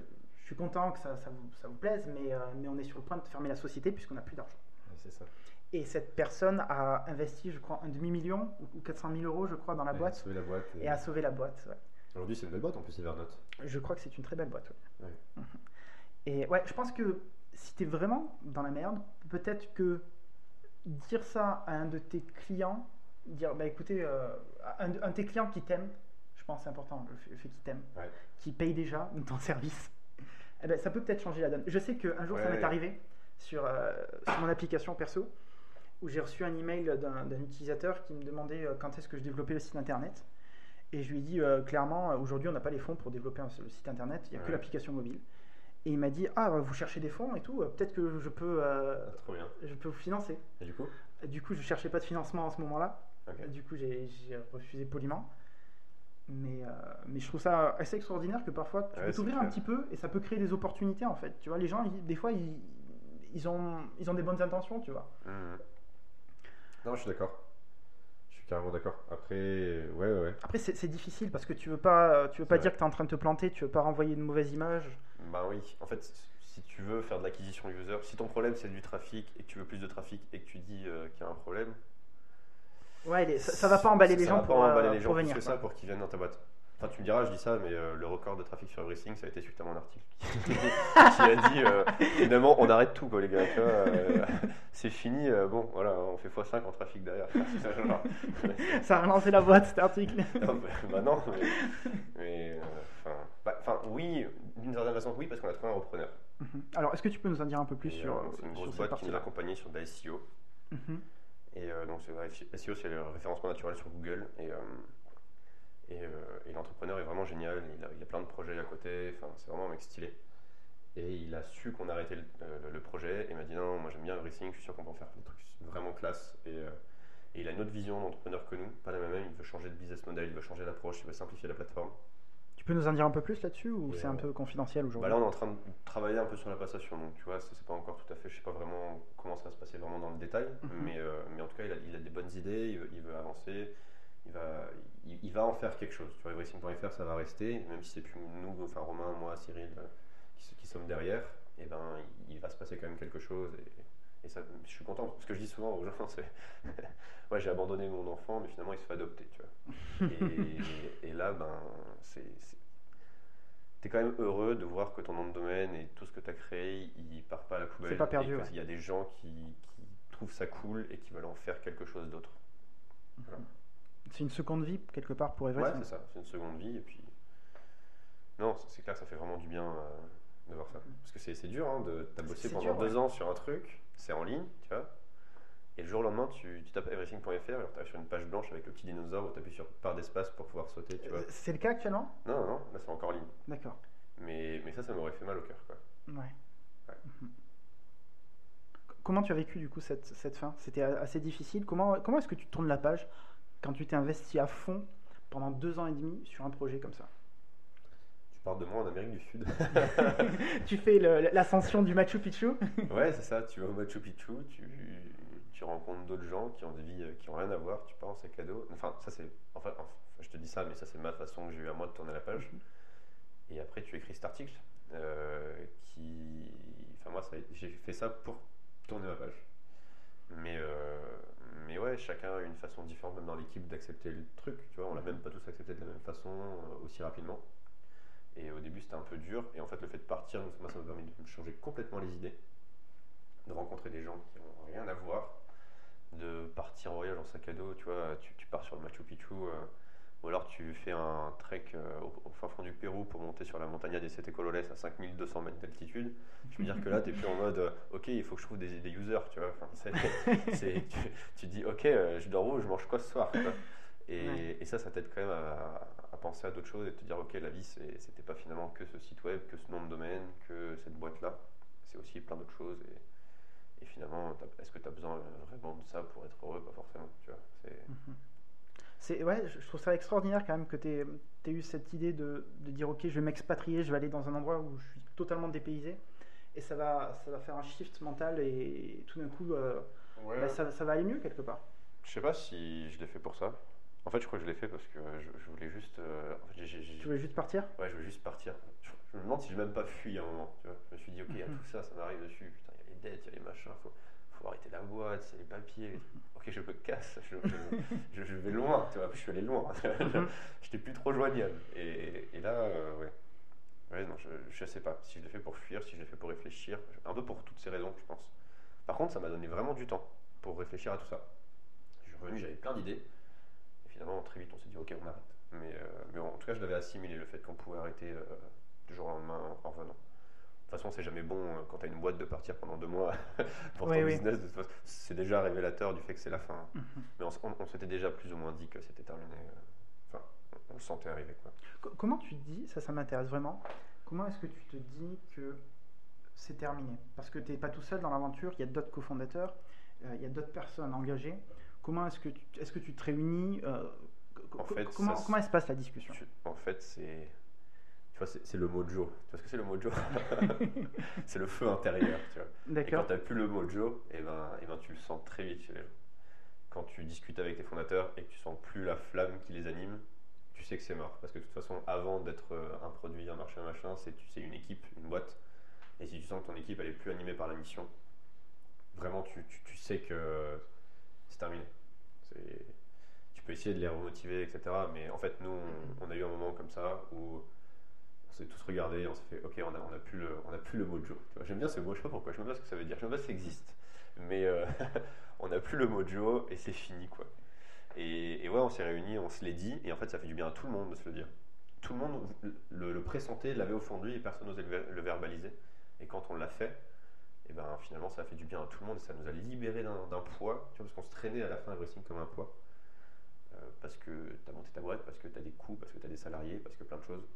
suis content que ça, ça vous, ça vous plaise, mais, euh, mais on est sur le point de fermer la société puisqu'on n'a plus d'argent. C'est ça. Et cette personne a investi, je crois, un demi-million ou- ou 400 000 euros, je crois, dans la boîte sauver la boîte. et- et a sauvé la boîte. ouais. Aujourd'hui, c'est une belle boîte en plus, Evernote. Je crois que c'est une très belle boîte. ouais. Ouais. Mhm. Et ouais, je pense que si tu es vraiment dans la merde, peut-être que dire ça à un de tes clients, dire bah écoutez, euh, un, un de tes clients qui t'aime, je pense c'est important, le fait, qu'il t'aime, Ouais. qui paye déjà ton service, eh ben, ça peut peut-être changer la donne. Je sais qu'un jour ça Ouais. m'est arrivé sur, euh, sur mon application perso, où j'ai reçu un email d'un d'un utilisateur qui me demandait euh, quand est-ce que je développais le site internet. Et je lui ai dit euh, clairement, aujourd'hui on n'a pas les fonds pour développer un, le site internet, il n'y a que l'application mobile. Et il m'a dit, ah vous cherchez des fonds et tout, peut-être que je peux, Ah, je peux vous financer. Et du coup? Du coup je cherchais pas de financement en ce moment-là, du coup j'ai j'ai refusé poliment. Mais, euh, mais je trouve ça assez extraordinaire que parfois tu Ouais, peux t'ouvrir un petit peu et ça peut créer des opportunités en fait. Tu vois, les gens, ils- des fois, ils, ils, ont, ils ont des bonnes intentions, tu vois. Mhm. Non, je suis d'accord. Je suis carrément d'accord. Après, ouais, ouais, ouais. Après, c'est difficile parce que tu veux pas, tu veux pas dire que tu es en train de te planter, tu veux pas renvoyer une mauvaise image. Bah oui, en fait, si tu veux faire de l'acquisition user, si ton problème c'est du trafic et que tu veux plus de trafic et que tu dis euh, qu'il y a un problème, Ouais, les- ça, ça va pas emballer les ça gens va pas pour, emballer euh, les gens pour plus venir. que ça pour qu'ils viennent dans ta boîte. Enfin, tu me diras, je dis ça, mais euh, le record de trafic sur Everything, ça a été suite à mon article qui a dit euh, finalement on arrête tout quoi les gars, euh, c'est fini, bon voilà, on fait x5 en trafic derrière. Ça a relancé la boîte cet article. non, bah, bah non, mais, enfin, bah, enfin, oui, d'une certaine façon oui parce qu'on a trouvé un repreneur. Mhm. Alors, est-ce que tu peux nous en dire un peu plus Et, sur, c'est une grosse boîte qui nous partie-là? a accompagnés sur de la SEO. Et euh, donc, SEO, c'est le référencement naturel sur Google. Et, euh, euh, et l'entrepreneur est vraiment génial. Il a, il a plein de projets à côté. Enfin, c'est vraiment un mec stylé. Et il a su qu'on arrêtait le, le projet. Et m'a dit non, moi j'aime bien Everything. Je suis sûr qu'on peut en faire des trucs vraiment classe. Et, et il a une autre vision d'entrepreneur que nous. Pas la même. Il veut changer de business model. Il veut changer d'approche. Il veut simplifier la plateforme. Tu peux nous en dire un peu plus là-dessus ou c'est un peu confidentiel Bah aujourd'hui là, on est en train de travailler un peu sur la passation. Donc, tu vois, c'est pas encore tout à fait. Je sais pas vraiment comment ça va se passer vraiment dans le détail. Mhm. mais, euh, mais en tout cas, il a, il a des bonnes idées. Il veut, il veut avancer. Il va, il, il va en faire quelque chose. Tu vois, Everything.fr, ça va rester. Même si c'est plus nous, enfin Romain, moi, Cyril, euh, qui, qui sommes derrière, et ben, il, il va se passer quand même quelque chose. Et, et ça, je suis content. Ce que je dis souvent aux gens, c'est Ouais, j'ai abandonné mon enfant, mais finalement, il se fait adopter. Tu vois. Et, et là, ben, c'est. T'es quand même heureux de voir que ton nom de domaine et tout ce que tu as créé, il part pas à la poubelle. C'est pas perdu, Et ouais. qu'il y a des gens qui, qui trouvent ça cool et qui veulent en faire quelque chose d'autre. C'est une seconde vie quelque part pour Ouais, Everest. c'est ça, c'est une seconde vie. Et puis. Non, c'est clair, ça fait vraiment du bien euh, de voir ça. Parce que c'est c'est dur, hein, de t'as bossé pendant dur, deux ouais. ans sur un truc, c'est en ligne, tu vois. Et le jour au lendemain, tu, tu tapes everything.fr, alors tu arrives sur une page blanche avec le petit dinosaure où tu appuies sur part d'espace pour pouvoir sauter, tu vois. Euh, C'est le cas actuellement? Non, non, non, là c'est encore en ligne. D'accord. Mais, mais ça, ça m'aurait fait mal au cœur, quoi. Ouais. Ouais. Mhm. Comment tu as vécu du coup cette, cette fin? C'était assez difficile. Comment, comment est-ce que tu tournes la page quand tu t'es investi à fond pendant deux ans et demi sur un projet comme ça? Tu parles de moi en Amérique du Sud. Tu fais l'ascension du Machu Picchu ouais, c'est ça, tu vas au Machu Picchu, tu, tu rencontres d'autres gens qui ont des vies euh, qui ont rien à voir, tu pars en sac à dos. Enfin, ça c'est. Enfin, enfin, je te dis ça, mais ça c'est ma façon que j'ai eu à moi de tourner la page. Et après, tu écris cet article. euh, qui. Enfin, moi, j'ai fait ça pour tourner ma page. Mais, euh, mais ouais, chacun a une façon différente, même dans l'équipe, d'accepter le truc. Tu vois, on l'a même pas tous accepté de la même façon, euh, aussi rapidement. Et au début, c'était un peu dur. Et en fait, le fait de partir, moi, ça m'a permis de me changer complètement les idées, de rencontrer des gens qui n'ont rien à voir, de partir en voyage en sac à dos. Tu vois, tu, tu pars sur le Machu Picchu, euh, ou alors tu fais un trek euh, au, au fin fond du Pérou pour monter sur la montagne des Sete Cololes à 5200 mètres d'altitude. Je veux dire que là, tu es plus en mode, euh, ok, il faut que je trouve des, des users, tu vois. Enfin, c'est- c'est- tu, dis, ok, je dors où, je mange quoi ce soir et, Ouais. et ça, ça t'aide quand même à penser à d'autres choses et te dire, ok, la vie, c'était pas finalement que ce site web, que ce nom de domaine, que cette boîte-là. C'est aussi plein d'autres choses. Et, et finalement, est-ce que tu as besoin vraiment de ça pour être heureux? Pas forcément, tu vois. C'est- Mhm. Ouais, je trouve ça extraordinaire quand même que tu aies, eu cette idée de, de dire ok, je vais m'expatrier, je vais aller dans un endroit où je suis totalement dépaysé, et ça va, ça va faire un shift mental et tout d'un coup, euh, bah, ça, ça va aller mieux quelque part. Je sais pas si je l'ai fait pour ça. En fait, je crois que je l'ai fait parce que je, je voulais juste. euh, en fait, j'ai- j'ai- j'ai- Tu voulais juste partir? Ouais, je veux juste partir. Je, je me demande si j'ai même pas fui à un moment. Tu vois. Je me suis dit, ok, il y a Mhm. tout ça, ça m'arrive dessus. Putain, il y a les dettes, il y a les machins, faut, faut arrêter la boîte, c'est les papiers. Ok, je me casse, je, je, je- je vais loin. Tu vois, je suis allé loin. Mhm. J'étais plus trop joignable. Et, et là, euh, ouais. Ouais, non, je, je sais pas si je l'ai fait pour fuir, si je l'ai fait pour réfléchir. Un peu pour toutes ces raisons, je pense. Par contre, ça m'a donné vraiment du temps pour réfléchir à tout ça. Je suis revenu, j'avais plein d'idées. Finalement, très vite, on s'est dit, ok, on arrête. Mais, euh, mais en tout cas, je l'avais assimilé le fait qu'on pouvait arrêter euh, du jour au lendemain en, en revenant. De toute façon, c'est jamais bon euh, quand tu as une boîte de partir pendant deux mois pour Oui, ton oui. business. C'est déjà révélateur du fait que c'est la fin. Mhm. Mais on, s- on- on s'était déjà plus ou moins dit que c'était terminé. Enfin, on, on le sentait arriver. Quoi. Co- Comment tu te dis, ça, ça m'intéresse vraiment, comment est-ce que tu te dis que c'est terminé? Parce que tu n'es pas tout seul dans l'aventure, il y a d'autres cofondateurs, euh, il y a d'autres personnes engagées. Comment est-ce que tu, est-ce que tu te réunis euh, En fait, comment, ça comment elle se passe la discussion? Tu- En fait, c'est. Tu vois, c'est c'est le mojo. Tu vois ce que c'est le mojo? C'est le feu intérieur, tu vois. Et quand D'accord. tu n'as plus le mojo, et ben, et ben, tu le sens très vite chez les gens. Quand tu discutes avec tes fondateurs et que tu sens plus la flamme qui les anime, tu sais que c'est mort. Parce que de toute façon, avant d'être euh, un produit, un marché, un machin, c'est tu sais une équipe, une boîte. Et si tu sens que ton équipe elle est plus animée par la mission, vraiment tu, tu, tu sais que c'est terminé. Tu peux essayer de les remotiver, etc. Mais en fait, nous, on, a eu un moment comme ça où on s'est tous regardés, on s'est fait, ok, on a, on a plus le, on a plus le mojo. J'aime bien ce mot, je sais pas pourquoi, je sais pas ce que ça veut dire, je sais pas si ça existe. Mais euh, on n'a plus le mojo et c'est fini, quoi. Et, ouais, on s'est réunis, on se l'est dit, et en fait, ça fait du bien à tout le monde de se le dire. Tout le monde le, pressentait, l'avait au fond et personne n'osait le verbaliser. Et quand on l'a fait, et ben finalement, ça a fait du bien à tout le monde, et ça nous a libéré d'un poids, tu vois, parce qu'on se traînait à la fin Everything comme un poids. Euh, parce que tu as monté ta boîte, parce que tu as des coûts, parce que tu as des salariés, parce que plein de choses.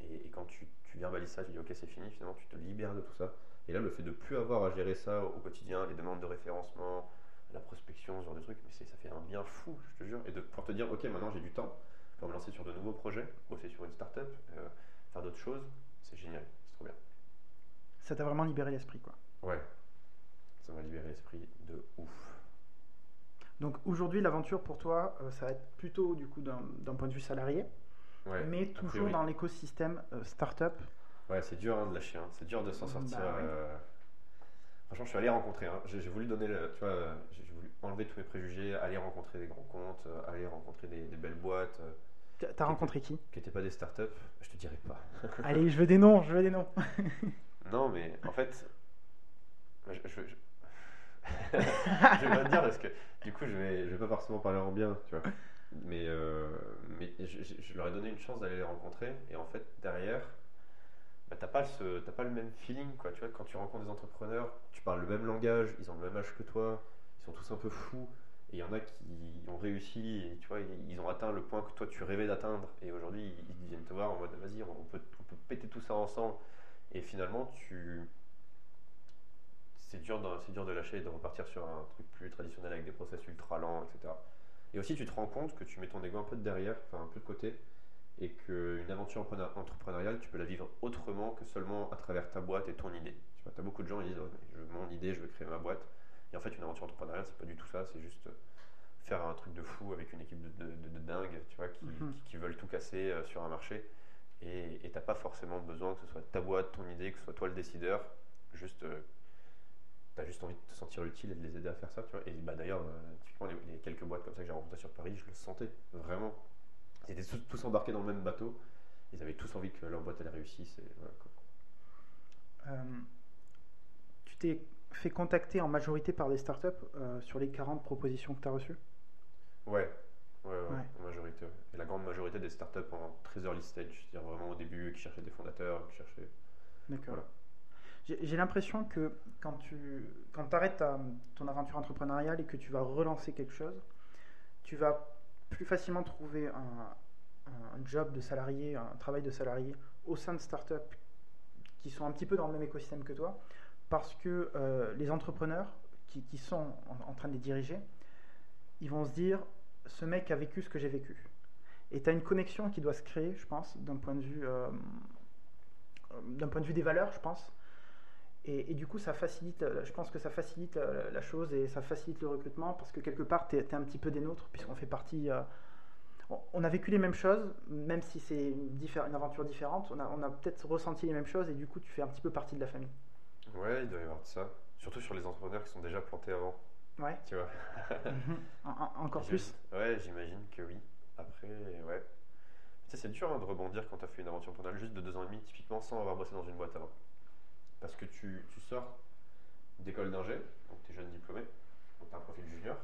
Et, quand tu, tu verbalises ça, tu dis ok c'est fini, finalement tu te libères de tout ça. Et là le fait de plus avoir à gérer ça au quotidien, les demandes de référencement, la prospection, ce genre de trucs, mais ça fait un bien fou, je te jure. Et de pouvoir te dire ok maintenant j'ai du temps, peux me lancer sur de nouveaux projets, bosser sur une start-up, euh, faire d'autres choses, c'est génial, c'est trop bien. Ça t'a vraiment libéré l'esprit, quoi. Ouais, ça m'a libéré l'esprit de ouf. Donc aujourd'hui, l'aventure pour toi, euh, ça va être plutôt du coup d'un point de vue salarié, Ouais, mais toujours dans l'écosystème euh, startup. Ouais, c'est dur hein, de lâcher, hein. c'est dur de s'en Bah sortir. ouais. euh. Franchement, je suis allé rencontrer. hein. J'ai voulu donner, le- tu vois, j'ai voulu enlever tous mes préjugés, aller rencontrer des grands comptes, euh, aller rencontrer des, des belles boîtes T'as rencontré qui? qui n'étaient pas des startups. Je te dirais pas. Allez, je veux des noms, je veux des noms. Non, mais en fait, je, je, vais pas te dire parce que du coup, je vais, je vais pas forcément parler en bien, tu vois. Mais, euh, je, leur ai donné une chance d'aller les rencontrer et en fait, derrière, bah, t'as pas, pas le même feeling, quoi. Tu vois, quand tu rencontres des entrepreneurs, tu parles le même langage, ils ont le même âge que toi, ils sont tous un peu fous. Et il y en a qui ont réussi, et tu vois, ils ont atteint le point que toi tu rêvais d'atteindre. Et aujourd'hui, ils viennent te voir en mode vas-y, on peut, on peut péter tout ça ensemble. Et finalement, tu. C'est dur, de, c'est dur de lâcher et de repartir sur un truc plus traditionnel avec des process ultra lents, etc. Et aussi, tu te rends compte que tu mets ton ego un peu de derrière, enfin un peu de côté, et qu'une aventure entrepreneur- entrepreneuriale, tu peux la vivre autrement que seulement à travers ta boîte et ton idée. Tu vois, as beaucoup de gens qui disent oh, je veux mon idée, je veux créer ma boîte. Et en fait, une aventure entrepreneuriale, c'est pas du tout ça, c'est juste faire un truc de fou avec une équipe de, de- de- de dingue, tu vois, qui, Mhm. qui- qui veulent tout casser euh, sur un marché. Et tu n'as pas forcément besoin que ce soit ta boîte, ton idée, que ce soit toi le décideur. Juste, tu as juste envie de te sentir utile et de les aider à faire ça. Tu vois. Et bah, d'ailleurs, euh, typiquement, les, les quelques boîtes comme ça que j'ai rencontrées sur Paris, je le sentais vraiment. Ils étaient tous, tous embarqués dans le même bateau. Ils avaient tous envie que leur boîte elle réussisse. Et voilà, quoi. Euh, tu t'es fait contacter en majorité par des startups euh, sur les 40 propositions que tu as reçues? Ouais, ouais, ouais, Ouais. en majorité. ouais. Et la grande majorité des startups en très early stage, c'est-à-dire vraiment au début, qui cherchaient des fondateurs, qui cherchaient. D'accord. Voilà. J'ai l'impression que quand tu quand arrêtes ton aventure entrepreneuriale et que tu vas relancer quelque chose, tu vas plus facilement trouver un, un job de salarié, un travail de salarié au sein de startups qui sont un petit peu dans le même écosystème que toi, parce que euh, les entrepreneurs qui, qui sont en, en train de les diriger, ils vont se dire, ce mec a vécu ce que j'ai vécu. Et tu as une connexion qui doit se créer, je pense, d'un point de vue, euh, euh, d'un point de vue des valeurs, je pense. Et, du coup, ça facilite, euh, je pense que ça facilite la chose et ça facilite le recrutement parce que quelque part, tu es, un petit peu des nôtres, puisqu'on fait partie. on- a vécu les mêmes choses, même si c'est une, aventure différente. On a, on a peut-être ressenti les mêmes choses et du coup, tu fais un petit peu partie de la famille. Ouais, il doit y avoir de ça. Surtout sur les entrepreneurs qui sont déjà plantés avant, Ouais, tu vois. Mhm. En- en- encore plus. Ouais, j'imagine que oui. Après, ouais. Tu sais, c'est dur hein, de rebondir quand tu as fait une aventure entrepreneuriale juste de deux ans et demi, typiquement sans avoir bossé dans une boîte avant. Parce que tu, tu sors d'école d'ingé, donc tu es jeune diplômé, donc tu as un profil junior,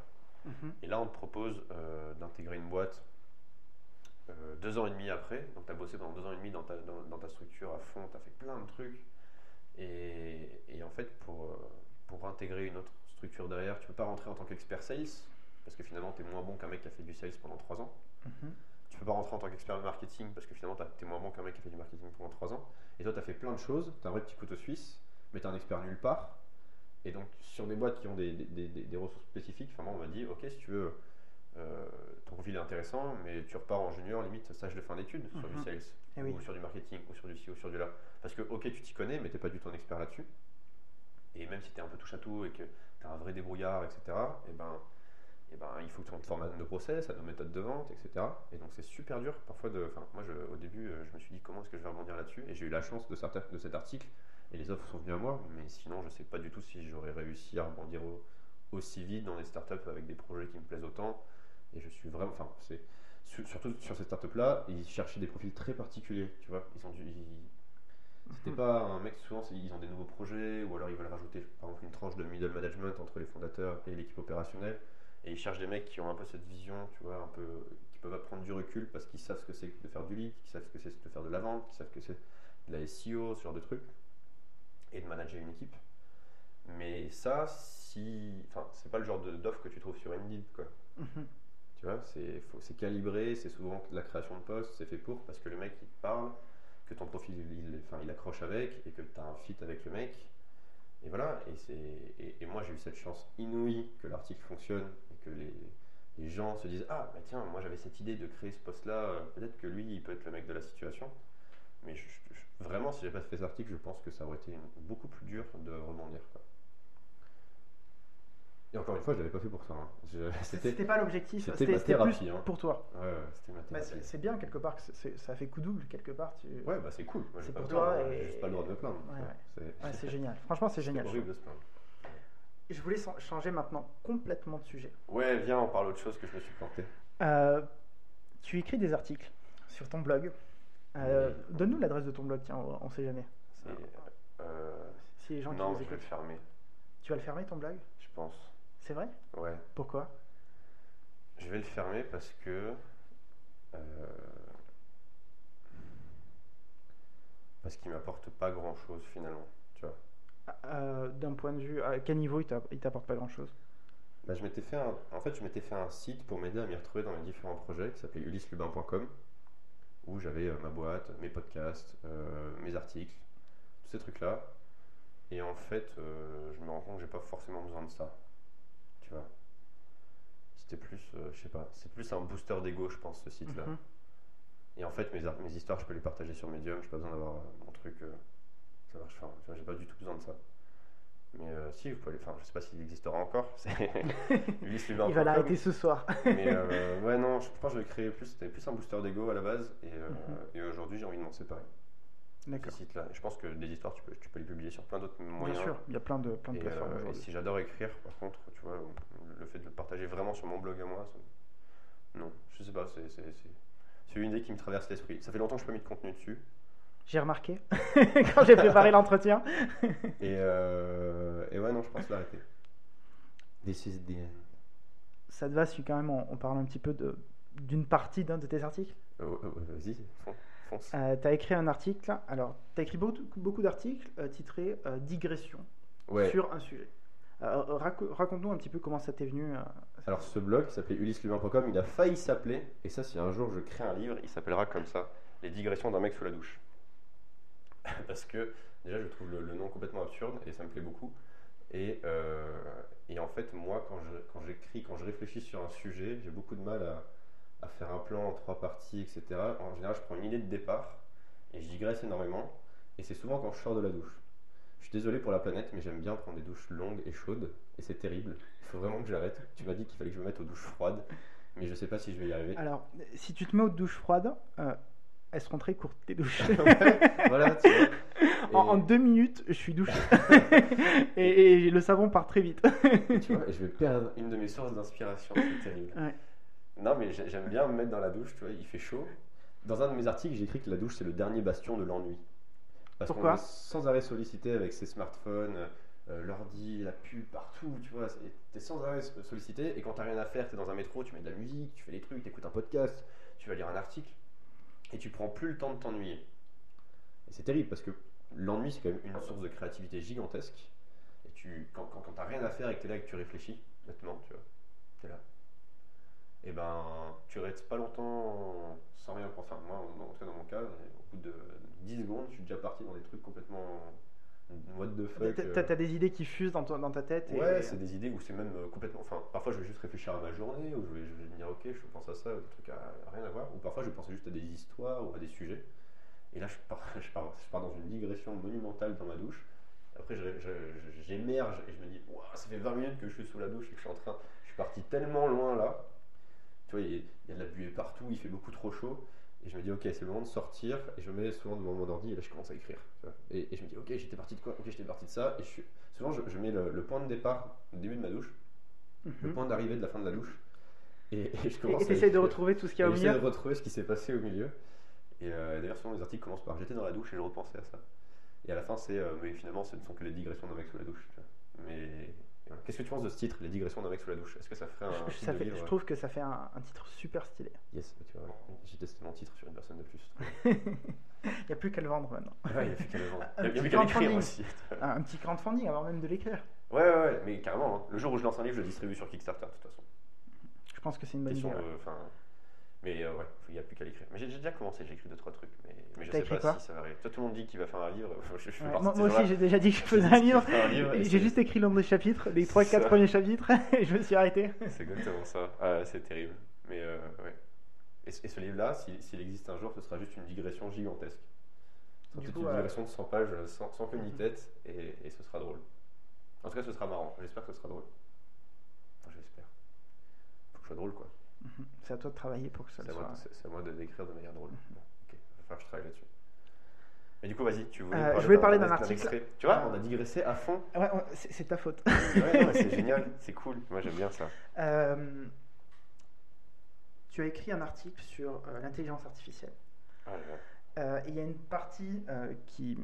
Mhm. et là on te propose euh, d'intégrer une boîte euh, deux ans et demi après, donc tu as bossé pendant deux ans et demi dans ta, dans, dans ta structure à fond, tu as fait plein de trucs, et, et en fait pour, euh, pour intégrer une autre structure derrière, tu peux pas rentrer en tant qu'expert sales, parce que finalement tu es moins bon qu'un mec qui a fait du sales pendant trois ans. Mhm. Tu peux pas rentrer en tant qu'expert marketing parce que finalement tu es moins bon qu'un mec qui a fait du marketing pendant 3 ans. Et toi tu as fait plein de choses, tu as un vrai petit couteau suisse, mais tu un expert nulle part. Et donc sur des boîtes qui ont des, des- des- des ressources spécifiques, enfin, moi on m'a dit ok si tu veux, euh, ton profil est intéressant, mais tu repars en junior limite stage de fin d'études sur Mhm. du sales, Eh oui. ou sur du marketing, ou sur du ci, ou sur du là. Parce que ok tu t'y connais, mais t'es pas du tout un expert là-dessus. Et même si tu es un peu touche à tout et que un vrai débrouillard, etc., et ben, eh ben, il faut que tu te formes à nos process, à nos méthodes de vente, etc. Et donc c'est super dur parfois de. Enfin, moi au début, euh, je me suis dit comment est-ce que je vais rebondir là-dessus, et j'ai eu la chance de, certains- de cet article, et les offres sont venues à moi, mais sinon je sais pas du tout si j'aurais réussi à rebondir au- aussi vite dans des startups avec des projets qui me plaisent autant. Et je suis vraiment. Enfin, c'est. su- Surtout sur ces startups-là, ils cherchaient des profils très particuliers, tu vois. Ils ont ils- c'était Mhm. pas un mec, souvent ils ont des nouveaux projets ou alors ils veulent rajouter par exemple une tranche de middle management entre les fondateurs et l'équipe opérationnelle. Et ils cherchent des mecs qui ont un peu cette vision, tu vois, un peu, qui peuvent prendre du recul parce qu'ils savent ce que c'est de faire du lead, qui savent ce que c'est de faire de la vente, qui savent ce que c'est de la SEO, ce genre de trucs, et de manager une équipe. Mais ça, si, enfin, c'est pas le genre d'offre que tu trouves sur Indeed, quoi. Mhm. Tu vois, c'est calibré, c'est souvent de la création de poste, c'est fait pour parce que le mec il te parle, que ton profil il, accroche avec et que tu as un fit avec le mec. Et voilà, et, c'est- et, moi j'ai eu cette chance inouïe que l'article fonctionne et que les, gens se disent Ah, bah tiens, moi j'avais cette idée de créer ce poste-là, peut-être que lui il peut être le mec de la situation. Mais vraiment, si j'avais pas fait cet article, je pense que ça aurait été beaucoup plus dur de rebondir. quoi. Et encore une fois, je l'avais pas fait pour ça. hein. Je- C'était pas l'objectif, c'était ma thérapie, plus hein. pour toi. Ouais, ouais, c'était ma Bah, thérapie. c'est c'est bien quelque part, que ça fait coup double quelque part. Tu... Ouais, bah c'est cool. C'est pour toi et- J'ai juste pas le droit de me plaindre. Ouais. C'est génial. Franchement, c'est génial. horrible de se plaindre. Je voulais changer maintenant complètement de sujet. Ouais, viens, on parle autre chose que je me suis planté. Euh, tu écris des articles sur ton blog. Euh, Oui. Donne-nous l'adresse de ton blog, tiens, on, on sait jamais. Euh, Si les gens qui non, je vais le fermer, Tu vas le fermer ton blog? Je pense. C'est vrai? Ouais. Pourquoi? Je vais le fermer parce que. euh, parce qu'il m'apporte pas grand chose finalement. Tu vois. Euh, D'un point de vue, à quel niveau il t'a- il t'apporte pas grand chose Bah, je m'étais fait un, en fait, je m'étais fait un site pour m'aider à m'y retrouver dans les différents projets qui s'appelait ulyslubin.com où j'avais euh, ma boîte, mes podcasts, mes articles, tous ces trucs-là. Et en fait, je me rends compte que j'ai pas forcément besoin de ça. Tu vois. C'était plus, euh, je sais pas, c'est plus un booster d'ego, je pense, ce site-là. Mhm. Et en fait, mes, mes histoires, je peux les partager sur Medium, j'ai pas besoin d'avoir euh, mon truc. euh, ça marche, enfin, j'ai pas du tout besoin de ça. Mais si, vous pouvez aller. Enfin, je sais pas s'il existera encore. Il va l'arrêter ce soir. Mais ouais, non, je pense que je vais créer plus. C'était plus un booster d'ego à la base. Et, Mhm. et aujourd'hui, j'ai envie de m'en séparer. D'accord. je pense que des histoires, tu peux, tu peux les publier sur plein d'autres Bien moyens. sûr, il y a plein de, plein de Et, plateformes euh, et si j'adore écrire, par contre, tu vois, le fait de le partager vraiment sur mon blog à moi, ça- non, je sais pas, c'est, une idée qui me traverse l'esprit. Ça fait longtemps que je n'ai pas mis de contenu dessus. J'ai remarqué quand j'ai préparé l'entretien. Et, euh, et ouais, non, je pense l'arrêter. This is the end. Ça te va si quand même on, on parle un petit peu d'une partie d'un de tes articles? Euh, vas-y, fon- fonce. tu as écrit un article, alors tu as écrit beaucoup, beaucoup d'articles euh, titrés euh, Digression Ouais. sur un sujet. Euh, raco- Raconte-nous un petit peu comment ça t'est venu. euh, Alors ce blog qui s'appelait ulysse-lubin.com, il a failli s'appeler, et ça si un jour je crée un livre, il s'appellera comme ça, Les digressions d'un mec sous la douche. Parce que déjà je trouve le, le nom complètement absurde et ça me plaît beaucoup. Et, euh, et en fait moi quand je- quand j'écris, quand je réfléchis sur un sujet, j'ai beaucoup de mal à, à faire un plan en trois parties, etc. En général je prends une idée de départ et je digresse énormément. Et c'est souvent quand je sors de la douche. Je suis désolé pour la planète, mais j'aime bien prendre des douches longues et chaudes, et c'est terrible. Il faut vraiment que j'arrête. Tu m'as dit qu'il fallait que je me mette aux douches froides, mais je sais pas si je vais y arriver. Alors, si tu te mets aux douches froides, euh, elles seront très courtes tes douches? voilà, tu vois. Et, en, en deux minutes, je suis douché. et, et le savon part très vite. tu vois, je vais perdre une de mes sources d'inspiration, c'est terrible. Ouais. Non, mais j'ai- j'aime bien me mettre dans la douche, tu vois, il fait chaud. Dans un de mes articles, j'ai écrit que la douche, c'est le dernier bastion de l'ennui. Parce qu'on Pourquoi est sans arrêt sollicité avec ses smartphones, euh, l'ordi, la pub, partout, tu vois. c'est- T'es sans arrêt sollicité, et quand t'as rien à faire, t'es dans un métro, tu mets de la musique, tu fais des trucs, t'écoutes un podcast, tu vas lire un article, et tu prends plus le temps de t'ennuyer. Et c'est terrible, parce que l'ennui, c'est quand même une source de créativité gigantesque. Et tu, quand, quand, quand t'as rien à faire et que t'es là et que tu réfléchis, bêtement, tu vois, t'es là. Et ben, tu restes pas longtemps sans rien penser. Enfin, moi, en tout cas, dans mon cas, au bout de 10 secondes, je suis déjà parti dans des trucs complètement. What the fuck. T'as euh. t'as des idées qui fusent dans, ta tête. Et... Ouais, c'est des idées où c'est même euh, complètement. Enfin, parfois je vais juste réfléchir à ma journée, ou je vais, je vais me dire, ok, je pense à ça, des trucs à, rien à voir. Ou parfois je vais penser juste à des histoires ou à des sujets. Et là, je pars, je pars, je pars dans une digression monumentale dans ma douche. Après, je- j'émerge et je me dis, Ouah, ça fait 20 minutes que je suis sous la douche et que je suis en train. Je suis parti tellement loin là. Tu vois, il y, a- de la buée partout, il fait beaucoup trop chaud. Et je me dis, ok, c'est le moment de sortir. Et je me mets souvent devant mon ordi et là, je commence à écrire. tu vois. Et, et je me dis, ok, j'étais parti de quoi? Ok, j'étais parti de ça. Et je suis, souvent, je, je mets le, le point de départ au début de ma douche, le Mhm. point d'arrivée de la fin de la douche. Et, et je commence et à de retrouver tout ce qu'il y a Et au j'essaie de milieu. retrouver ce qui s'est passé au milieu. Et euh, d'ailleurs, souvent, les articles commencent par J'étais dans la douche et je repensais à ça. Et à la fin, c'est euh, Mais finalement, ce ne sont que les digressions d'un mec sous la douche. tu vois. Mais. Qu'est-ce que tu penses de ce titre, Les digressions d'un mec sous la douche? Est-ce que ça ferait un Je, titre ça de fait- livre je trouve que ça fait un, un titre super stylé. Yes, bah, tu vois, j'ai testé mon titre sur une personne de plus. Il n'y a plus qu'à le vendre maintenant. Ouais, il y a plus qu'à le vendre. Un Il y a- plus qu'à l'écrire aussi. Un, petit crowdfunding avant même de l'écrire. Ouais, ouais, ouais, mais carrément. hein. Le jour où je lance un livre, je le distribue sur Kickstarter, de toute façon. Je pense que c'est une bonne idée. Question de- enfin, mais euh, ouais, il n'y a plus qu'à l'écrire. Mais j'ai déjà commencé, j'ai écrit 2-3 trucs, mais, mais je sais écrit pas quoi si ça va arriver. Toi, tout le monde dit qu'il va faire un livre. Je, je Ouais, moi, aussi, j'ai déjà dit que je faisais un livre. J'ai c'est- juste écrit le nombre de chapitres, les C'est 3-4 ça. premiers chapitres, et je me suis arrêté. C'est exactement ça. Ah, c'est terrible. Mais euh, ouais. Et, ce- et ce livre-là, si- s'il existe un jour, ce sera juste une digression gigantesque. Ce sera Du peut-être coup, une euh, digression de 100 pages sans, sans queue ni Mhm. tête, et, et ce sera drôle. En tout cas, ce sera marrant. J'espère que ce sera drôle. Enfin, j'espère. Faut que ce soit drôle, quoi. Mhm. C'est à toi de travailler pour que ça C'est le soit. c'est- à moi de d'écrire de manière drôle. Bon, ok, que je travaille là-dessus. Mais du coup, vas-y, tu voulais Euh, parler je voulais parler d'un article. extrait. Tu vois, on a digressé à fond. Ouais, ouais, c'est ta faute. Ouais, c'est génial, c'est cool. Moi, j'aime bien ça. Euh, tu as écrit un article sur euh, l'intelligence artificielle. Ah il y a une partie qui,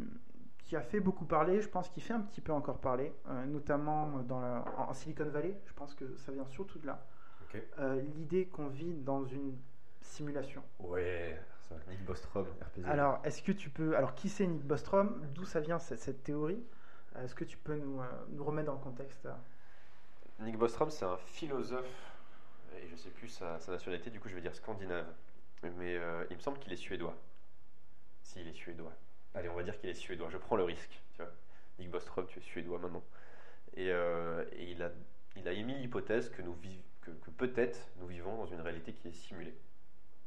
qui a fait beaucoup parler, je pense qu'il fait un petit peu encore parler, notamment dans la- en Silicon Valley. Je pense que ça vient surtout de là. Euh, L'idée qu'on vit dans une simulation. Ouais, ça, Nick Bostrom, RPG. Alors, est-ce que tu peux. Alors, qui c'est Nick Bostrom? D'où ça vient cette, cette théorie? Est-ce que tu peux nous, euh, nous remettre dans le contexte? Nick Bostrom, c'est un philosophe, et je sais plus sa, sa nationalité, du coup je vais dire scandinave. Mais euh, il me semble qu'il est suédois. Si, il est suédois. Allez, on va dire qu'il est suédois, je prends le risque. Tu vois. Nick Bostrom, tu es suédois maintenant. Et, euh, et il, a, il a émis l'hypothèse que, nous viv- que, que peut-être nous vivons dans une réalité qui est simulée.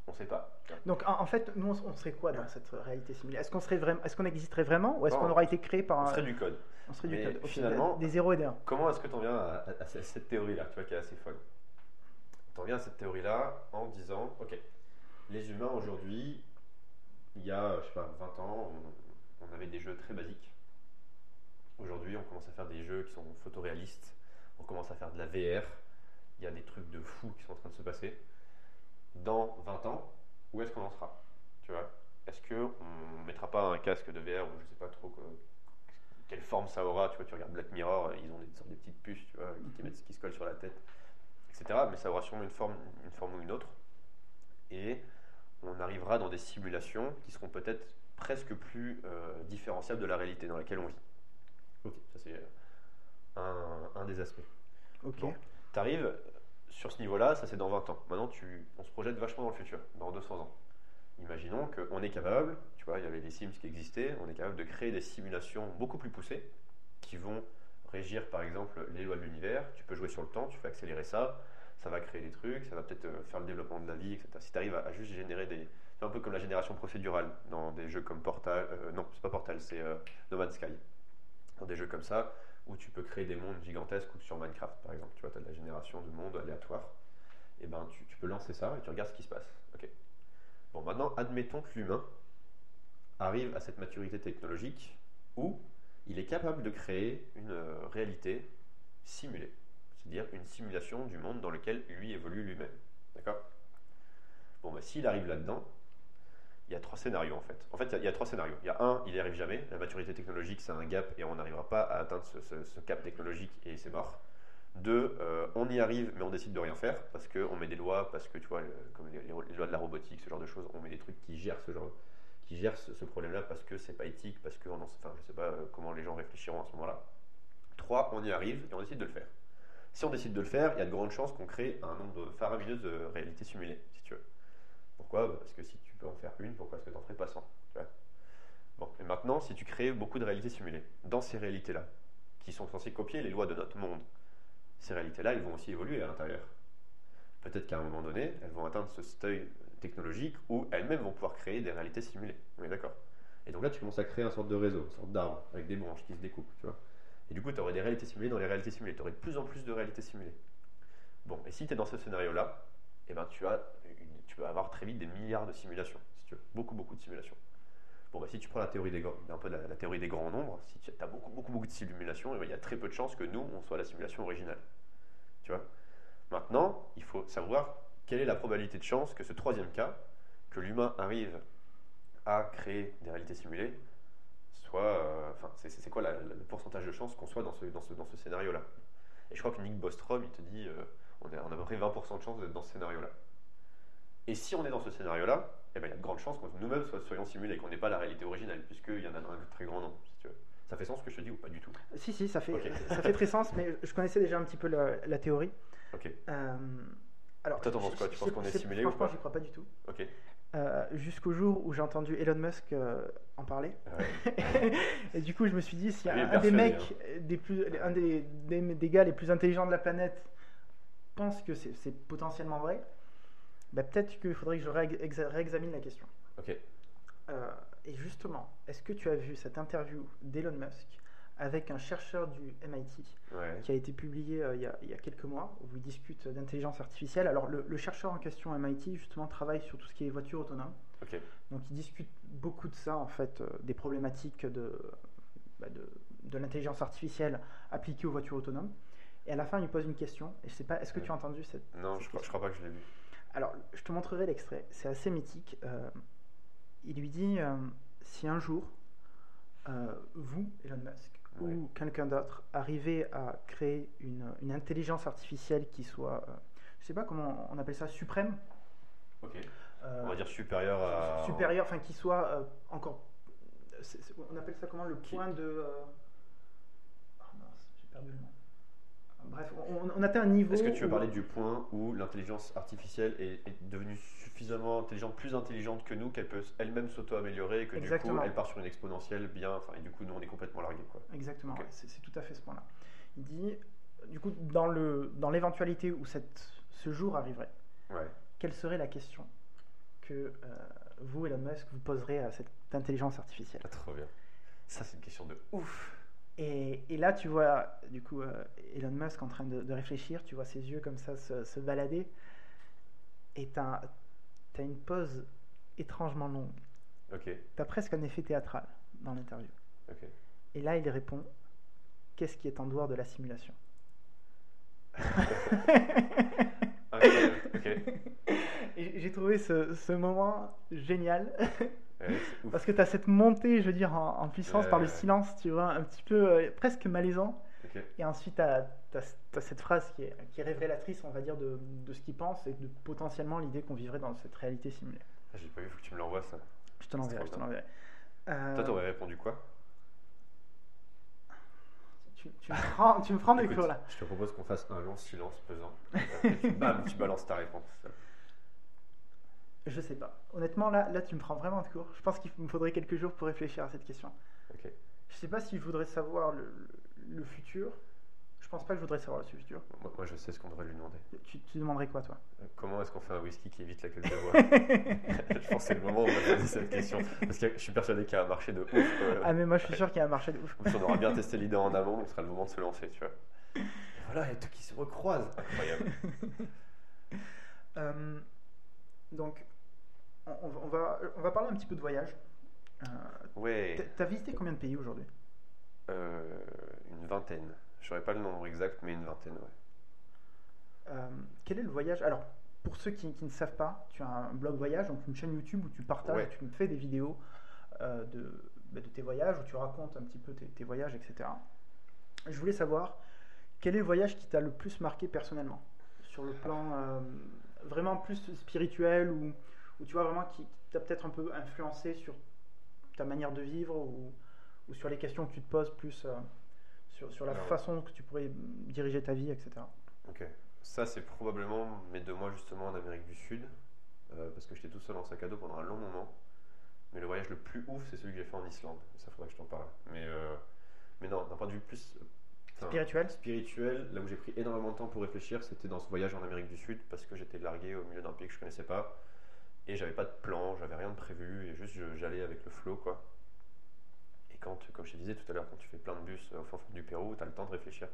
On sait pas. Donc en, en fait, nous, on, on serait quoi dans cette réalité simulée? Est-ce qu'on serait vraiment, est-ce qu'on existerait vraiment, ou est-ce qu'on aura été créé par On un, serait du code. on serait du code finalement- des zéros et des 1 Comment est-ce que tu en viens à, à- à cette théorie-là, tu vois, qui est assez folle? Tu en viens à cette théorie-là en disant, ok, les humains aujourd'hui, il y a, je sais pas, 20 ans, on, on avait des jeux très basiques. Aujourd'hui, on commence à faire des jeux qui sont photoréalistes, on commence à faire de la VR, il y a des trucs de fou qui sont en train de se passer. Dans 20 ans, où est-ce qu'on en sera Tu vois? Est-ce qu'on mettra pas un casque de VR ou je sais pas trop quoi- quelle forme ça aura Tu vois, tu regardes Black Mirror, ils ont des sortes de petites puces, tu vois, qui, mettent, qui se collent sur la tête, etc. Mais ça aura sûrement une forme, une forme ou une autre. Et on arrivera dans des simulations qui seront peut-être presque plus euh, différenciables de la réalité dans laquelle on vit. Ok, ça c'est un, un des aspects. Ok. Bon. Tu arrives sur ce niveau-là, ça c'est dans 20 ans. Maintenant, tu, on se projette vachement dans le futur, dans 200 ans. Imaginons qu'on est capable, tu vois, il y avait les Sims qui existaient, on est capable de créer des simulations beaucoup plus poussées qui vont régir par exemple les lois de l'univers. Tu peux jouer sur le temps, tu fais accélérer ça, ça va créer des trucs, ça va peut-être euh, faire le développement de la vie, etc. Si tu arrives à, juste générer des. C'est un peu comme la génération procédurale dans des jeux comme Portal. euh, non, c'est pas Portal, c'est euh, No Man's Sky. Dans des jeux comme ça, où tu peux créer des mondes gigantesques ou sur Minecraft par exemple. Tu vois, tu as de la génération de mondes aléatoires. Et ben tu, peux lancer ça et tu regardes ce qui se passe. Bon, maintenant, admettons que l'humain arrive à cette maturité technologique où il est capable de créer une euh, réalité simulée. C'est-à-dire une simulation du monde dans lequel lui évolue lui-même. D'accord? Bon, bah, s'il arrive là-dedans, il y a trois scénarios en fait. En fait, il y a- trois scénarios. Il y a un, il n'y arrive jamais. La maturité technologique, c'est un gap et on n'arrivera pas à atteindre ce, cap technologique et c'est mort. Deux, euh, on y arrive mais on décide de rien faire parce qu'on met des lois, parce que tu vois, comme les, lois de la robotique, ce genre de choses, on met des trucs qui gèrent ce genre qui gèrent ce, problème-là parce que c'est pas éthique, parce que on en- enfin, je sais pas euh, comment les gens réfléchiront à ce moment-là. Trois, on y arrive et on décide de le faire. Si on décide de le faire, il y a de grandes chances qu'on crée un nombre faramineux de réalités simulées, si tu veux. Pourquoi? Parce que si tu peux en faire une, pourquoi est-ce que tu n'en ferais pas 100 tu vois? Bon, et maintenant, si tu crées beaucoup de réalités simulées, dans ces réalités-là, qui sont censées copier les lois de notre monde, ces réalités-là, elles vont aussi évoluer à l'intérieur. Peut-être qu'à un moment donné, elles vont atteindre ce seuil technologique où elles-mêmes vont pouvoir créer des réalités simulées. On est d'accord? Et donc là, tu commences à créer une sorte de réseau, une sorte d'arbre, avec des branches qui se découpent, tu vois? Et du coup, tu aurais des réalités simulées dans les réalités simulées. Tu aurais de plus en plus de réalités simulées. Bon, et si tu es dans ce scénario-là, eh ben, tu, as tu vas avoir très vite des milliards de simulations, si tu veux. Beaucoup, beaucoup de simulations. Bon, bah, si tu prends la théorie des, un peu la, théorie des grands nombres, si tu as beaucoup, beaucoup, beaucoup de simulations, il y a très peu de chances que nous, on soit la simulation originale. Tu vois? Maintenant, il faut savoir quelle est la probabilité de chance que ce troisième cas, que l'humain arrive à créer des réalités simulées, soit. euh, Enfin, c'est- quoi le pourcentage de chance qu'on soit dans ce, dans ce, dans ce scénario-là? Et je crois que Nick Bostrom, il te dit euh, on, a, on a à peu près 20% de chance d'être dans ce scénario-là. Et si on est dans ce scénario-là, eh ben, il y a de grandes chances que nous-mêmes so- soyons simulés, qu'on n'ait pas la réalité originelle, puisqu'il y en a un très grand nombre, si tu veux. Ça fait sens ce que je te dis ou pas du tout? Si, si, ça fait, ça fait très sens, mais je connaissais déjà un petit peu la, la théorie. Ok, Euh, alors, Toi, t'en penses quoi? Tu penses qu'on est simulé ou Franchement, pas? j'y crois pas du tout. ok. Euh, Jusqu'au jour où j'ai entendu Elon Musk euh, en parler. Ouais. et du coup, je me suis dit, si Lui est un, des mecs, des plus, un des, des, des gars les plus intelligents de la planète pense que c'est potentiellement vrai, bah, peut-être qu'il faudrait que je réex- exa- réexamine la question. Ok. Euh, et justement, est-ce que tu as vu cette interview d'Elon Musk avec un chercheur du MIT Ouais. qui a été publié euh, il, y a, il y a quelques mois, où il discute d'intelligence artificielle? Alors, le, le chercheur en question MIT, justement, travaille sur tout ce qui est voiture autonome. Ok. Donc, il discute beaucoup de ça, en fait, euh, des problématiques de, bah, de, de l'intelligence artificielle appliquée aux voitures autonomes. Et à la fin, il lui pose une question. Et je sais pas, est-ce que tu as entendu cette. Non, je crois, je crois pas que je l'ai vu. Alors, je te montrerai l'extrait. C'est assez mythique. Euh, il lui dit euh, si un jour, euh, vous, Elon Musk, Ouais. ou quelqu'un d'autre, arrivez à créer une, une intelligence artificielle qui soit, je sais pas comment on appelle ça, suprême, Ok. On va dire supérieur à. supérieure, enfin qui soit encore, on appelle ça comment? Le Qui- point de. ah mince, j'ai perdu le nom. Bref, on, on atteint un niveau. Est-ce que tu veux où- parler du point où l'intelligence artificielle est, est devenue suffisamment intelligente, plus intelligente que nous, qu'elle peut elle-même s'auto-améliorer et que Exactement. du coup elle part sur une exponentielle bien, enfin, et du coup nous on est complètement largués quoi. Exactement, ouais, c'est tout à fait ce point-là. Il dit, du coup, dans le dans l'éventualité où cette, ce jour arriverait, Ouais. quelle serait la question que que euh, vous, Elon Musk, vous poserez à cette intelligence artificielle? Ah, trop bien. Ça, c'est une question de ouf. Et, et là, tu vois, du coup, euh, Elon Musk en train de, de réfléchir, tu vois ses yeux comme ça se, se balader, et tu as, une pause étrangement longue. Ok, Tu as presque un effet théâtral dans l'interview. Et là, il répond Qu'est-ce qui est en dehors de la simulation? J'ai trouvé ce, ce moment génial. parce que tu as cette montée, je veux dire, en, en puissance par le silence, tu vois, un petit peu euh, presque malaisant. Et ensuite, tu as, cette phrase qui est, qui est révélatrice, on va dire, de, de ce qu'il pense et de potentiellement l'idée qu'on vivrait dans cette réalité simulée. Ah, J'ai pas vu, faut que tu me l'envoies ça. Je te l'enverrai, je te l'enverrai. Euh, Toi, t'aurais répondu quoi? Tu, tu me prends, tu me prends de Écoute, court là. Je te propose qu'on fasse un long silence pesant. Bam, tu balances ta réponse. Je sais pas. Honnêtement, là, là, tu me prends vraiment de court. Je pense qu'il me faudrait quelques jours pour réfléchir à cette question. Ok. Je sais pas si je voudrais savoir le, le- le futur. Je pense pas que je voudrais savoir le futur. Moi, moi, je sais ce qu'on devrait lui demander. Tu, tu demanderais quoi, toi? Euh, Comment est-ce qu'on fait un whisky qui évite la gueule de bois? Je pense que c'est le moment où on va poser cette question. Parce que je suis persuadé qu'il y a un marché de ouf. euh, Ah, mais moi, je suis sûr qu'il y a un marché de ouf. On aura bien testé l'idée en amont, donc ce sera le moment de se lancer, tu vois. Et voilà, il y a tout qui se recroise. Incroyable. Euh, donc, on, on va- on va, parler un petit peu de voyage. Euh, Ouais, t'as- visité combien de pays aujourd'hui? Euh, une vingtaine. Je saurais pas le nombre exact, mais une vingtaine, ouais. Euh, Quel est le voyage? Alors, pour ceux qui, qui ne savent pas, tu as un blog voyage, donc une chaîne YouTube où tu partages, Ouais. tu me fais des vidéos euh, de, bah, de tes voyages, où tu racontes un petit peu tes, tes voyages, etc. Je voulais savoir quel est le voyage qui t'a le plus marqué personnellement? Sur le plan euh, vraiment plus spirituel, ou, ou tu vois vraiment qui, t'a peut-être un peu influencé sur ta manière de vivre, ou, ou sur les questions que tu te poses plus euh, sur, sur la Alors- façon que tu pourrais diriger ta vie, etc. Ok. Ça, c'est probablement mes deux mois justement en Amérique du Sud, euh, parce que j'étais tout seul en sac à dos pendant un long moment. Mais le voyage le plus ouf, c'est celui que j'ai fait en Islande. Ça, faudrait que je t'en parle. Mais, euh, mais non, d'un point de vue plus Spirituel spirituel, là où j'ai pris énormément de temps pour réfléchir, c'était dans ce voyage en Amérique du Sud, parce que j'étais largué au milieu d'un pays que je connaissais pas, et j'avais pas de plan, j'avais rien de prévu, et juste j'allais avec le flow, quoi. Et quand, comme je te disais tout à l'heure, quand tu fais plein de bus euh, au fin fond du Pérou, tu as le temps de réfléchir.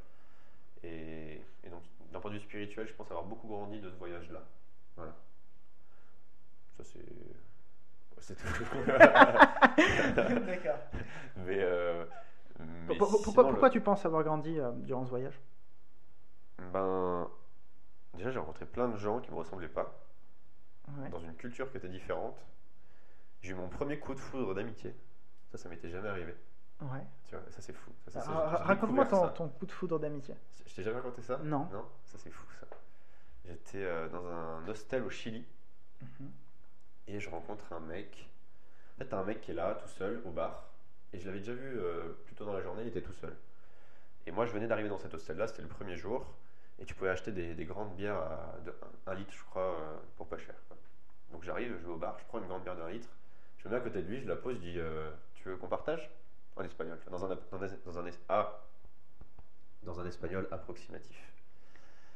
Et, et donc, d'un point de vue spirituel, je pense avoir beaucoup grandi de ce voyage-là. Voilà. Ça, c'est. C'est tout. D'accord. mais. euh, mais sinon, pourquoi le- pourquoi tu penses avoir grandi euh, durant ce voyage? Ben. Déjà, j'ai rencontré plein de gens qui me ressemblaient pas, Ouais. dans une culture qui était différente. J'ai eu mon premier coup de foudre d'amitié. Ça, ça m'était jamais arrivé. Ouais. Tu vois, ça, c'est fou. Ça, ça, j'ai Raconte-moi ton, coup de foudre d'amitié. Je t'ai jamais raconté ça? Non. Non? Ça, c'est fou, ça. J'étais euh, dans un hostel au Chili. Mhm. Et je rencontre un mec. En fait, un mec qui est là, tout seul, au bar. Et je l'avais déjà vu euh, plus tôt dans la journée, il était tout seul. Et moi, je venais d'arriver dans cet hostel-là, c'était le premier jour. Et tu pouvais acheter des, des grandes bières à de 1 litre, je crois, euh, pour pas cher. quoi. Donc j'arrive, je vais au bar, je prends une grande bière d'un litre. Je me mets à côté de lui, je la pose, je dis euh, Tu veux qu'on partage? En espagnol. Dans un, dans un, dans un, es- ah, dans un espagnol approximatif.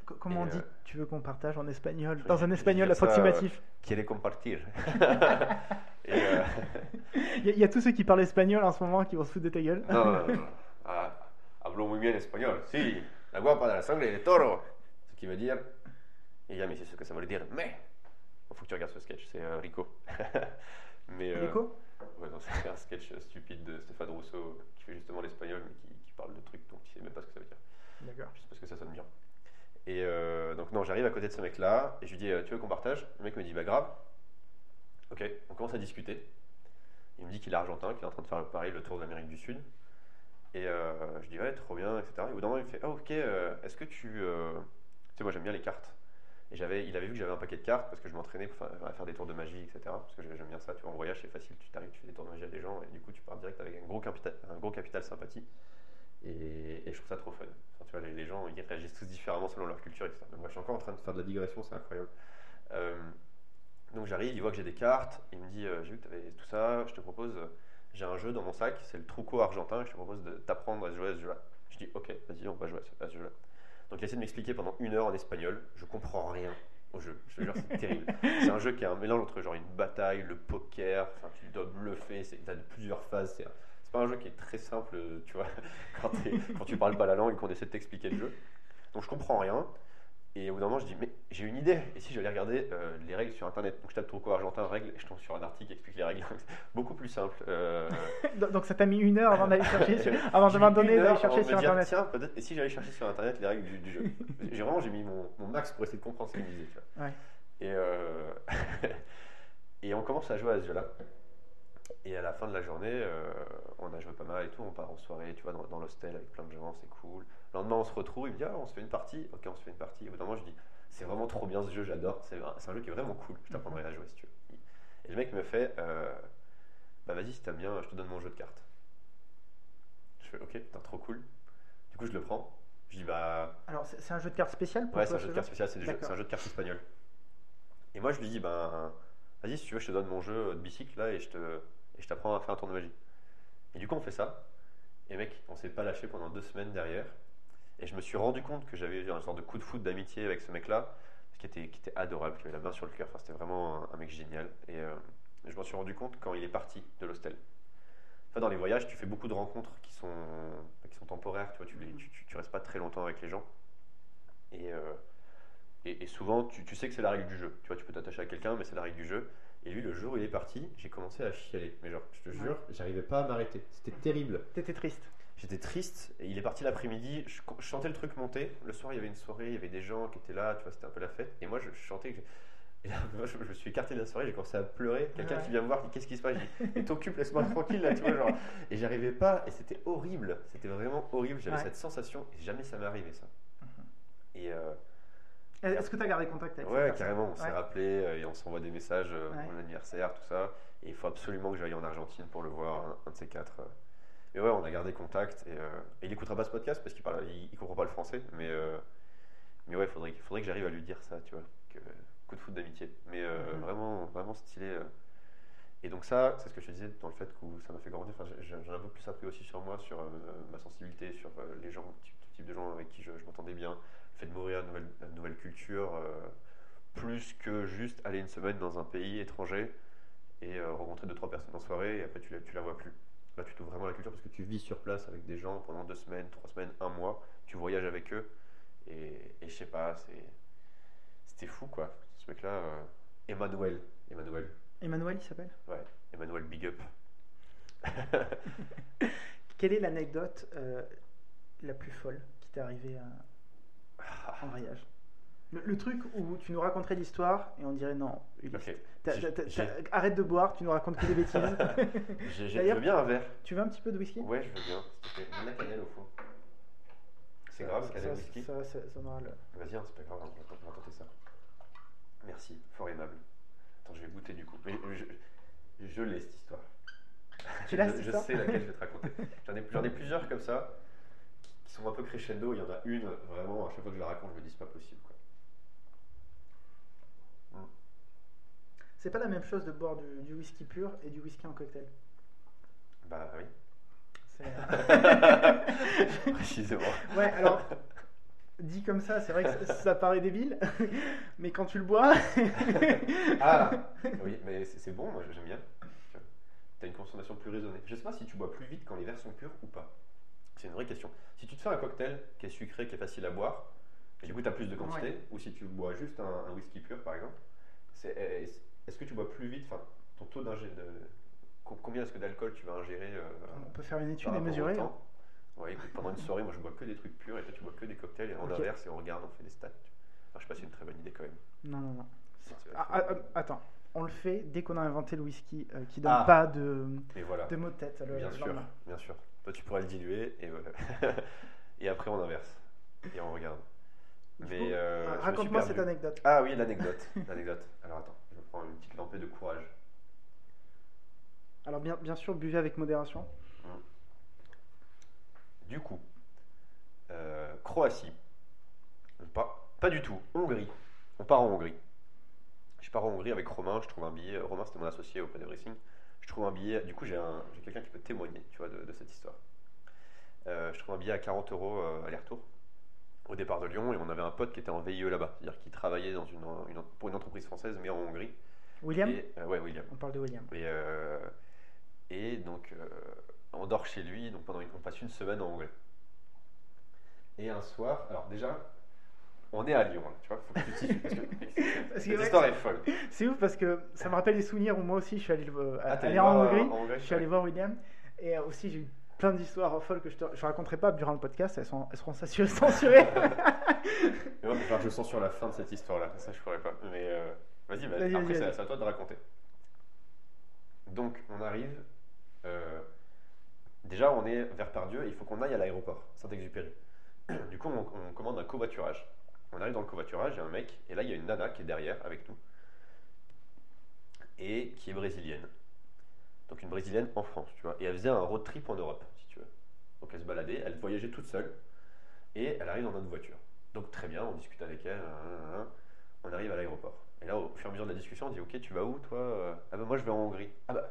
Co- Comment on Et, dit euh, tu veux qu'on partage en espagnol? je- Dans un vais espagnol dire ça, approximatif. Quiere compartir. et, euh, Il y, a- il y a tous ceux qui parlent espagnol en ce moment qui vont se foutre de ta gueule. No, no, no, no. Ah, hablo muy bien espagnol. Sí, la guapa de la sangre de toro. Ce qui veut dire. Et Yam, c'est ce que ça veut dire. Mais. Il faut que tu regardes ce sketch, c'est euh, Rico. mais, euh, Nico ouais, c'est un sketch euh, stupide de Stéphane Rousseau qui fait justement l'espagnol, mais qui, qui parle de trucs dont il sait même pas ce que ça veut dire. D'accord. Juste parce que ça sonne bien. Et euh, donc, non, j'arrive à côté de ce mec-là et je lui dis Tu veux qu'on partage? Le mec me dit Bah, grave. Ok, on commence à discuter. Il me dit qu'il est argentin, qu'il est en train de faire pareil le tour de l'Amérique du Sud. Et euh, je dis Ouais, trop bien, etc. Et au bout d'un moment, il me fait Ah, ok, euh, est-ce que tu. euh, Tu sais, moi, j'aime bien les cartes. Et il avait vu que j'avais un paquet de cartes parce que je m'entraînais pour à faire des tours de magie, etc. Parce que j'aime bien ça, tu vois, en voyage, c'est facile, tu t'arrives, tu fais des tours de magie à des gens et du coup, tu pars direct avec un gros capital, un gros capital sympathie. Et, et je trouve ça trop fun. Tu vois, les, gens, ils réagissent tous différemment selon leur culture, etc. Mais moi, je suis encore en train de faire de la digression, c'est incroyable. Donc j'arrive, il voit que j'ai des cartes, il me dit, j'ai vu que tu avais tout ça, je te propose, j'ai un jeu dans mon sac, c'est le Truco argentin, je te propose de t'apprendre à jouer à ce jeu-là. Je dis, ok, vas-y, on va jouer à ce, jeu-là. Donc il essaie de m'expliquer pendant une heure en espagnol, je comprends rien. au jeu. Je te jure, c'est terrible. C'est un jeu qui est un mélange entre genre une bataille, le poker, enfin tu dois bluffer, tu as plusieurs phases. C'est pas un jeu qui est très simple, tu vois, quand, quand tu parles pas la langue et qu'on essaie de t'expliquer le jeu. Donc je comprends rien. Et au bout d'un moment, je dis, mais j'ai une idée. Et si j'allais regarder euh, les règles sur internet? Donc je tape Turco Argentin règles et je tombe sur un article qui explique les règles. Beaucoup plus simple. Euh, Donc ça t'a mis une heure avant d'aller chercher, sur- avant de m'abandonner d'aller chercher sur dire, internet. Tiens, peut-être. Et si j'allais chercher sur internet les règles du, du jeu? J'ai vraiment j'ai mis mon, mon max pour essayer de comprendre ce qu'il me disait. Tu vois. Ouais. Et, euh, et on commence à jouer à ce jeu-là. Et à la fin de la journée, euh, on a joué pas mal et tout. On part en soirée, tu vois, dans, dans l'hostel avec plein de gens, c'est cool. Le lendemain, on se retrouve. Il me dit, ah, on se fait une partie. Ok, on se fait une partie. Au bout d'un moment, je dis, c'est vraiment trop bien ce jeu, j'adore. C'est un, jeu qui est vraiment cool. Je t'apprendrai à jouer si tu veux. Et le mec me fait, euh, bah vas-y, si t'aimes bien, je te donne mon jeu de cartes. Je fais, ok, putain, trop cool. Du coup, je le prends. Je dis, bah, Alors c'est un jeu de cartes spécial pour Ouais, c'est un jeu de cartes spécial, c'est un jeu de cartes espagnol. Et moi, je lui dis, ben, vas-y, si tu veux, je te donne mon jeu de bicycle là et je te, et je t'apprends à faire un tour de magie. Et du coup, on fait ça. Et mec, on s'est pas lâché pendant deux semaines derrière. Et je me suis rendu compte que j'avais eu un sorte de coup de foot d'amitié avec ce mec-là, qui était, qui était adorable, qui avait la main sur le cœur. Enfin, c'était vraiment un, un mec génial. Et euh, je m'en suis rendu compte quand il est parti de l'hostel. Enfin, dans les voyages, tu fais beaucoup de rencontres qui sont, qui sont temporaires. Tu vois, tu, les- tu, tu- tu restes pas très longtemps avec les gens. Et, euh, et, et souvent, tu, tu sais que c'est la règle du jeu. Tu vois, tu peux t'attacher à quelqu'un, mais c'est la règle du jeu. Et lui, le jour où il est parti, j'ai commencé à chialer. Mais genre, je te jure, j'arrivais pas à m'arrêter. C'était terrible. T'étais triste. J'étais triste. Et il est parti l'après-midi. Je, je chantais le truc monter. Le soir, il y avait une soirée, il y avait des gens qui étaient là. Tu vois, c'était un peu la fête. Et moi, je, je chantais. Que et là, moi, je, je me suis écarté de la soirée, j'ai commencé à pleurer. Quelqu'un Ouais. qui vient me voir, dit qu'est-ce qui se passe? Je dis, mais t'occupe, laisse-moi tranquille là, tu vois. Genre. Et j'arrivais pas, et c'était horrible. C'était vraiment horrible. J'avais Ouais. cette sensation, et jamais ça m'est arrivé ça. Et euh, Est-ce que tu as gardé contact avec Ouais, carrément, on s'est Ouais. rappelé euh, et on s'envoie des messages euh, Ouais. pour l'anniversaire, tout ça. Et il faut absolument que j'aille en Argentine pour le voir, un, un de ces quatre. euh. Mais ouais, on a gardé contact. Et, euh, et il écoutera pas ce podcast parce qu'il parle, il, il comprend pas le français. Mais, euh, mais ouais, faudrait, faudrait que j'arrive à lui dire ça, tu vois. Que, coup de foot d'amitié. Mais euh, Mhm. vraiment, vraiment stylé. euh. Et donc ça, c'est ce que je te disais dans le fait que ça m'a fait grandir. Enfin, j'ai- j'ai- j'en ai un peu plus appris aussi sur moi, sur euh, ma sensibilité, sur euh, les gens, type, type de gens avec qui je, je m'entendais bien. Fait de m'ouvrir à une nouvelle, à une nouvelle culture, euh, plus que juste aller une semaine dans un pays étranger et euh, rencontrer deux trois personnes en soirée et après tu la, tu la vois plus. Là, tu t'ouvres vraiment à la culture parce que tu vis sur place avec des gens pendant deux semaines, trois semaines, un mois. Tu voyages avec eux et, et je sais pas, c'est c'était fou quoi. Ce mec-là, euh, Emmanuel, Emmanuel, Emmanuel, il s'appelle? Ouais, Emmanuel Big Up. Quelle est l'anecdote euh, la plus folle qui t'est arrivée à- en voyage le, le truc où tu nous raconterais l'histoire et on dirait non, t'as- t'as- t'as- arrête de boire, tu nous racontes que des bêtises. J'ai- veux bien un verre. tu veux un petit peu de whisky? Ouais, je veux bien. s'il te plaît. Il y a de la cannelle au fond. C'est grave, Ça- cannelle ça- whisky? ça- ça- ça aura le- Vas-y, hein, c'est pas grave, on va, on va tenter ça. Merci, fort aimable. Attends, je vais goûter du coup. Mais je, je l'ai cette histoire. Tu l'as, je, cette je histoire? sais laquelle je vais te raconter. J'en ai, j'en ai plusieurs comme ça qui, sont un peu crescendo. Il y en a une, vraiment, à chaque fois que je la raconte, je me dis c'est pas possible. Quoi. C'est pas la même chose de boire du, du whisky pur et du whisky en cocktail? Bah oui. C'est- Précisément. ouais, alors, dit comme ça, c'est vrai que ça, ça paraît débile, mais quand tu le bois. Ah Oui, mais c'est c'est bon, moi j'aime bien. Tu as une consommation plus raisonnée. Je sais pas si tu bois plus vite quand les verres sont purs ou pas. C'est une vraie question. Si tu te fais un cocktail qui est sucré, qui est facile à boire, et du coup tu as plus de quantité, Ouais. ou si tu bois juste un, un whisky pur par exemple, c'est- est-ce que tu bois plus vite, enfin ton taux d'ingé de. co- Combien est-ce que d'alcool tu vas ingérer euh, On peut faire une étude et mesurer. hein. Ouais, écoute, pendant une soirée, moi je bois que des trucs purs et toi tu bois que des cocktails et on Ok. inverse et on regarde, on fait des stats. Enfin, je sais pas si c'est une très bonne idée quand même. Non, non, non. Ah, ah, ah, attends, on le fait dès qu'on a inventé le whisky euh, qui donne Ah. pas de, Et voilà. de mots de tête. le- Bien sûr, bien sûr. Toi, tu pourras le diluer et, voilà. et après on inverse et on regarde. Mais euh, Raconte-moi cette anecdote. Ah oui, l'anecdote. l'anecdote. Alors attends, je prends une petite lampée de courage. Alors, bien, bien sûr, buvez avec modération. Du coup, euh, Croatie. Pas, pas du tout. Hongrie. On part en Hongrie. Je pars en Hongrie avec Romain. Je trouve un billet. Romain, c'était mon associé au Pad Racing. Je trouve un billet. Du coup, j'ai un- j'ai quelqu'un qui peut témoigner, tu vois, de, de cette histoire. Euh, je trouve un billet à 40 euros euh, aller-retour. au départ de Lyon et on avait un pote qui était en VIE là-bas, c'est-à-dire qui travaillait dans une, une- pour une entreprise française mais en Hongrie. William Et, euh, ouais, William. On parle de William. Et, euh, et donc, on dort chez lui, donc pendant une, on passe une semaine en Hongrie. Et un soir, alors déjà, on est à Lyon, là, tu vois, faut que tu te situes, parce que Parce que, cette ouais, histoire est folle. C'est ouf parce que ça me rappelle des souvenirs où moi aussi je suis allé, euh, Ah, t'es aller allé en voir, euh, Hongrie. en Hongrie Je suis allé voir William et euh, aussi j'ai eu plein d'histoires folles que je ne raconterai pas durant le podcast, elles, sont, elles seront censurées. moi, je sens sur la fin de cette histoire-là, ça je pourrais pas. Mais euh, vas-y, bah, après c'est à- toi de raconter. Donc, on arrive, euh, déjà on est vers Pardieu il faut qu'on aille à l'aéroport, Saint-Exupéry. Du coup, on, on commande un covoiturage. On arrive dans le covoiturage, il y a un mec, et là il y a une nana qui est derrière avec nous, et qui est brésilienne. Donc une brésilienne en France, tu vois. Et elle faisait un road trip en Europe, si tu veux. Donc elle se baladait, elle voyageait toute seule, et elle arrive dans notre voiture. Donc très bien, on discute avec elle, hein, hein, hein. on arrive à l'aéroport. Et là, au fur et à mesure de la discussion, on dit Ok, tu vas où toi Euh, Ah bah moi je vais en Hongrie. Ah bah,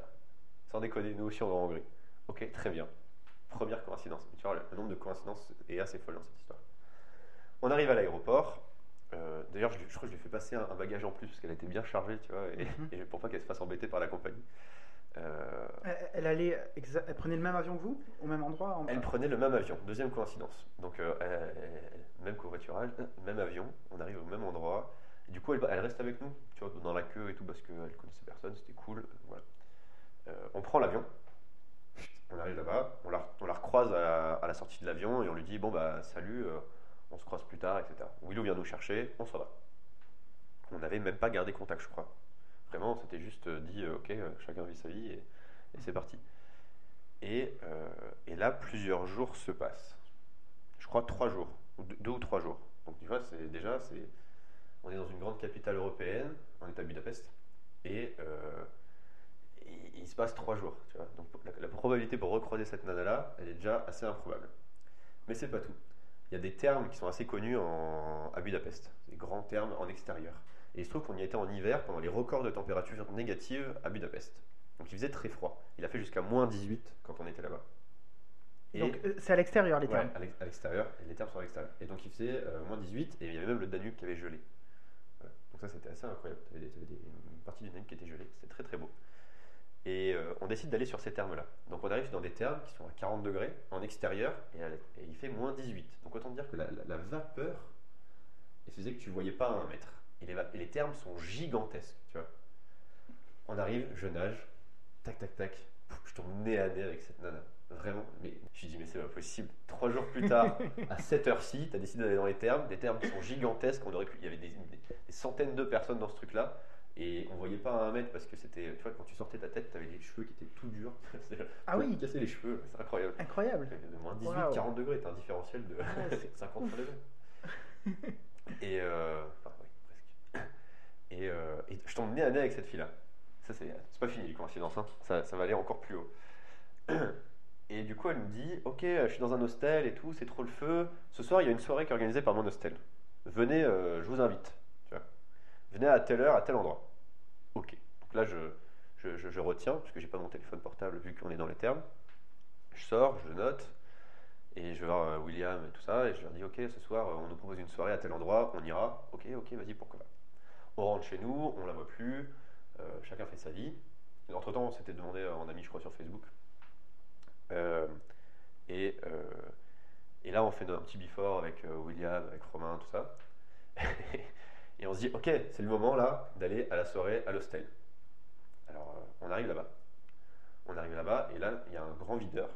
sans déconner, nous aussi on va en Hongrie. Ok, très bien. Première coïncidence. Tu vois, le, le nombre de coïncidences est assez folle dans cette histoire. On arrive à l'aéroport. Euh, D'ailleurs, je, crois que je lui ai fait passer un, un bagage en plus parce qu'elle était bien chargée, tu vois, et, Mhm. et pour pas qu'elle se fasse embêter par la compagnie. Euh, elle, elle allait, elle prenait le même avion que vous Au même endroit en- Elle prenait le même avion, deuxième coïncidence. Donc, euh, elle- même covoiturage, euh, même avion, on arrive au même endroit. Et du coup, elle, reste avec nous, tu vois, dans la queue et tout, parce qu'elle connaissait personne, c'était cool. Voilà. On prend l'avion, on arrive là-bas, on la, on la recroise à, à la sortie de l'avion et on lui dit Bon, bah, salut, on se croise plus tard, etc. Willow vient nous chercher, on s'en va. On n'avait même pas gardé contact, je crois. Vraiment, c'était juste euh, dit euh, Ok, euh, chacun vit sa vie et, c'est parti. Et, là, plusieurs jours se passent. Je crois trois jours, ou deux, ou trois jours. Donc tu vois, c'est déjà, on est dans une grande capitale européenne, on est à Budapest, et il, se passe trois jours. Donc la, la probabilité pour recroiser cette nana-là, elle est déjà assez improbable. Mais c'est pas tout. Il y a des termes qui sont assez connus en, à Budapest, des grands termes en extérieur. Et il se trouve qu'on y était en hiver pendant les records de température négative à Budapest. Donc il faisait très froid. Il a fait jusqu'à moins 18 quand on était là-bas. Et Donc euh, c'est à l'extérieur les ouais, termes. à l'ex- à l'extérieur, et les termes sont à l'extérieur. Et donc il faisait euh, moins 18 et il y avait même le Danube qui avait gelé. Voilà. Donc ça c'était assez incroyable. Tu avais, une partie du Danube qui était gelée. C'était très très beau. Et euh, on décide d'aller sur ces termes-là. Donc on arrive dans des termes qui sont à 40 degrés en extérieur et, il fait moins 18. Donc autant dire que la, la- la vapeur elle faisait que tu ne voyais pas un mètre. Et les, et les termes sont gigantesques. Tu vois. On arrive, je nage, tac tac tac, je tombe nez à nez avec cette nana. Vraiment, mais je me dis, mais c'est pas possible. Trois jours plus tard, à cette heure-ci, tu as décidé d'aller dans les termes. Des termes sont gigantesques. On aurait pu, il y avait des centaines de personnes dans ce truc-là. Et on voyait pas à un mètre parce que c'était. Tu vois, quand tu sortais ta tête, tu avais les cheveux qui étaient tout durs. Ah oui. casser les cheveux, c'est incroyable. Incroyable. De moins 18, Waouh. 40 degrés, t'as un différentiel de Ouais, c'est 50 degrés. Et. Euh, enfin, oui, presque. Et, euh, et je tombe nez à nez avec cette fille-là. Ça, c'est c'est pas fini les coïncidences, hein. ça, ça va aller encore plus haut. Et du coup, elle me dit Ok, je suis dans un hostel et tout, c'est trop le feu. Ce soir, il y a une soirée qui est organisée par mon hostel. Venez, euh, je vous invite. Venez à telle heure, à tel endroit. Ok. Donc là, je, je, je- je retiens, parce que j'ai pas mon téléphone portable vu qu'on est dans les termes. Je sors, je note, et je vais voir euh, William et tout ça, et je leur dis Ok, ce soir, euh, on nous propose une soirée à tel endroit, on ira. Ok, ok, vas-y, pourquoi pas. On rentre chez nous, on la voit plus, euh, chacun fait sa vie. Entre temps, on s'était demandé en ami, je crois, sur Facebook. Et, et là, on fait un petit before avec William, avec Romain, tout ça. et on se dit, ok, c'est le moment là d'aller à la soirée à l'hostel. Alors, euh, on arrive là-bas. On arrive là-bas, et là, il y a un grand videur.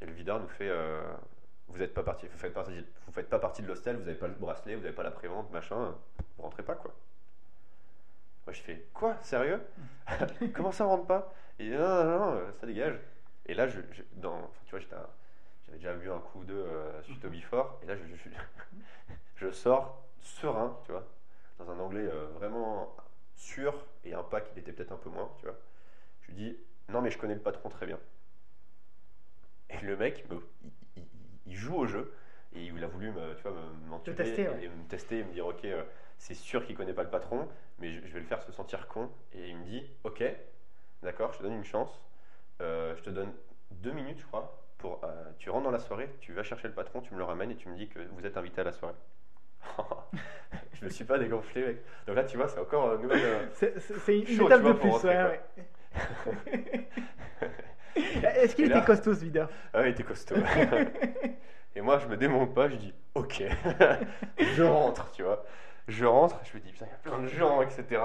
Et le videur nous fait, euh, vous n'êtes pas parti, vous faites partie, de l'hostel, vous n'avez pas le bracelet, vous n'avez pas la prévente, machin, vous rentrez pas quoi. Moi, je fais, quoi, sérieux? Comment ça, on rentre pas? Et non, non, non, ça dégage. Et là, je, dans, tu vois, j'avais déjà vu un coup ou deux euh, suite au before, et là, je, je sors serein, tu vois, dans un anglais euh, vraiment sûr, et un pack, il était peut-être un peu moins, tu vois. Je lui dis, non, mais je connais le patron très bien. Et le mec, me- il, joue au jeu, et il a voulu me, tu vois, me- tester, ouais. et me tester, et me dire, ok, euh, c'est sûr qu'il connaît pas le patron, mais je, je vais le faire se sentir con. Et il me dit, ok, d'accord, je te donne une chance, Euh, je te donne deux minutes, je crois, pour, euh, tu rentres dans la soirée, tu vas chercher le patron, tu me le ramènes et tu me dis que vous êtes invité à la soirée. je me suis pas dégonflé, mec. Donc là, tu vois, c'est encore une nouvelle. euh, C'est une Chaud, étape vois, de plus. rentrer, ouais, ouais. Est-ce qu'il était costaud ce videur? Ah, il était costaud. et moi, je me démonte pas, je dis ok. je rentre, tu vois. Je rentre, je me dis putain, il y a plein de gens, etc.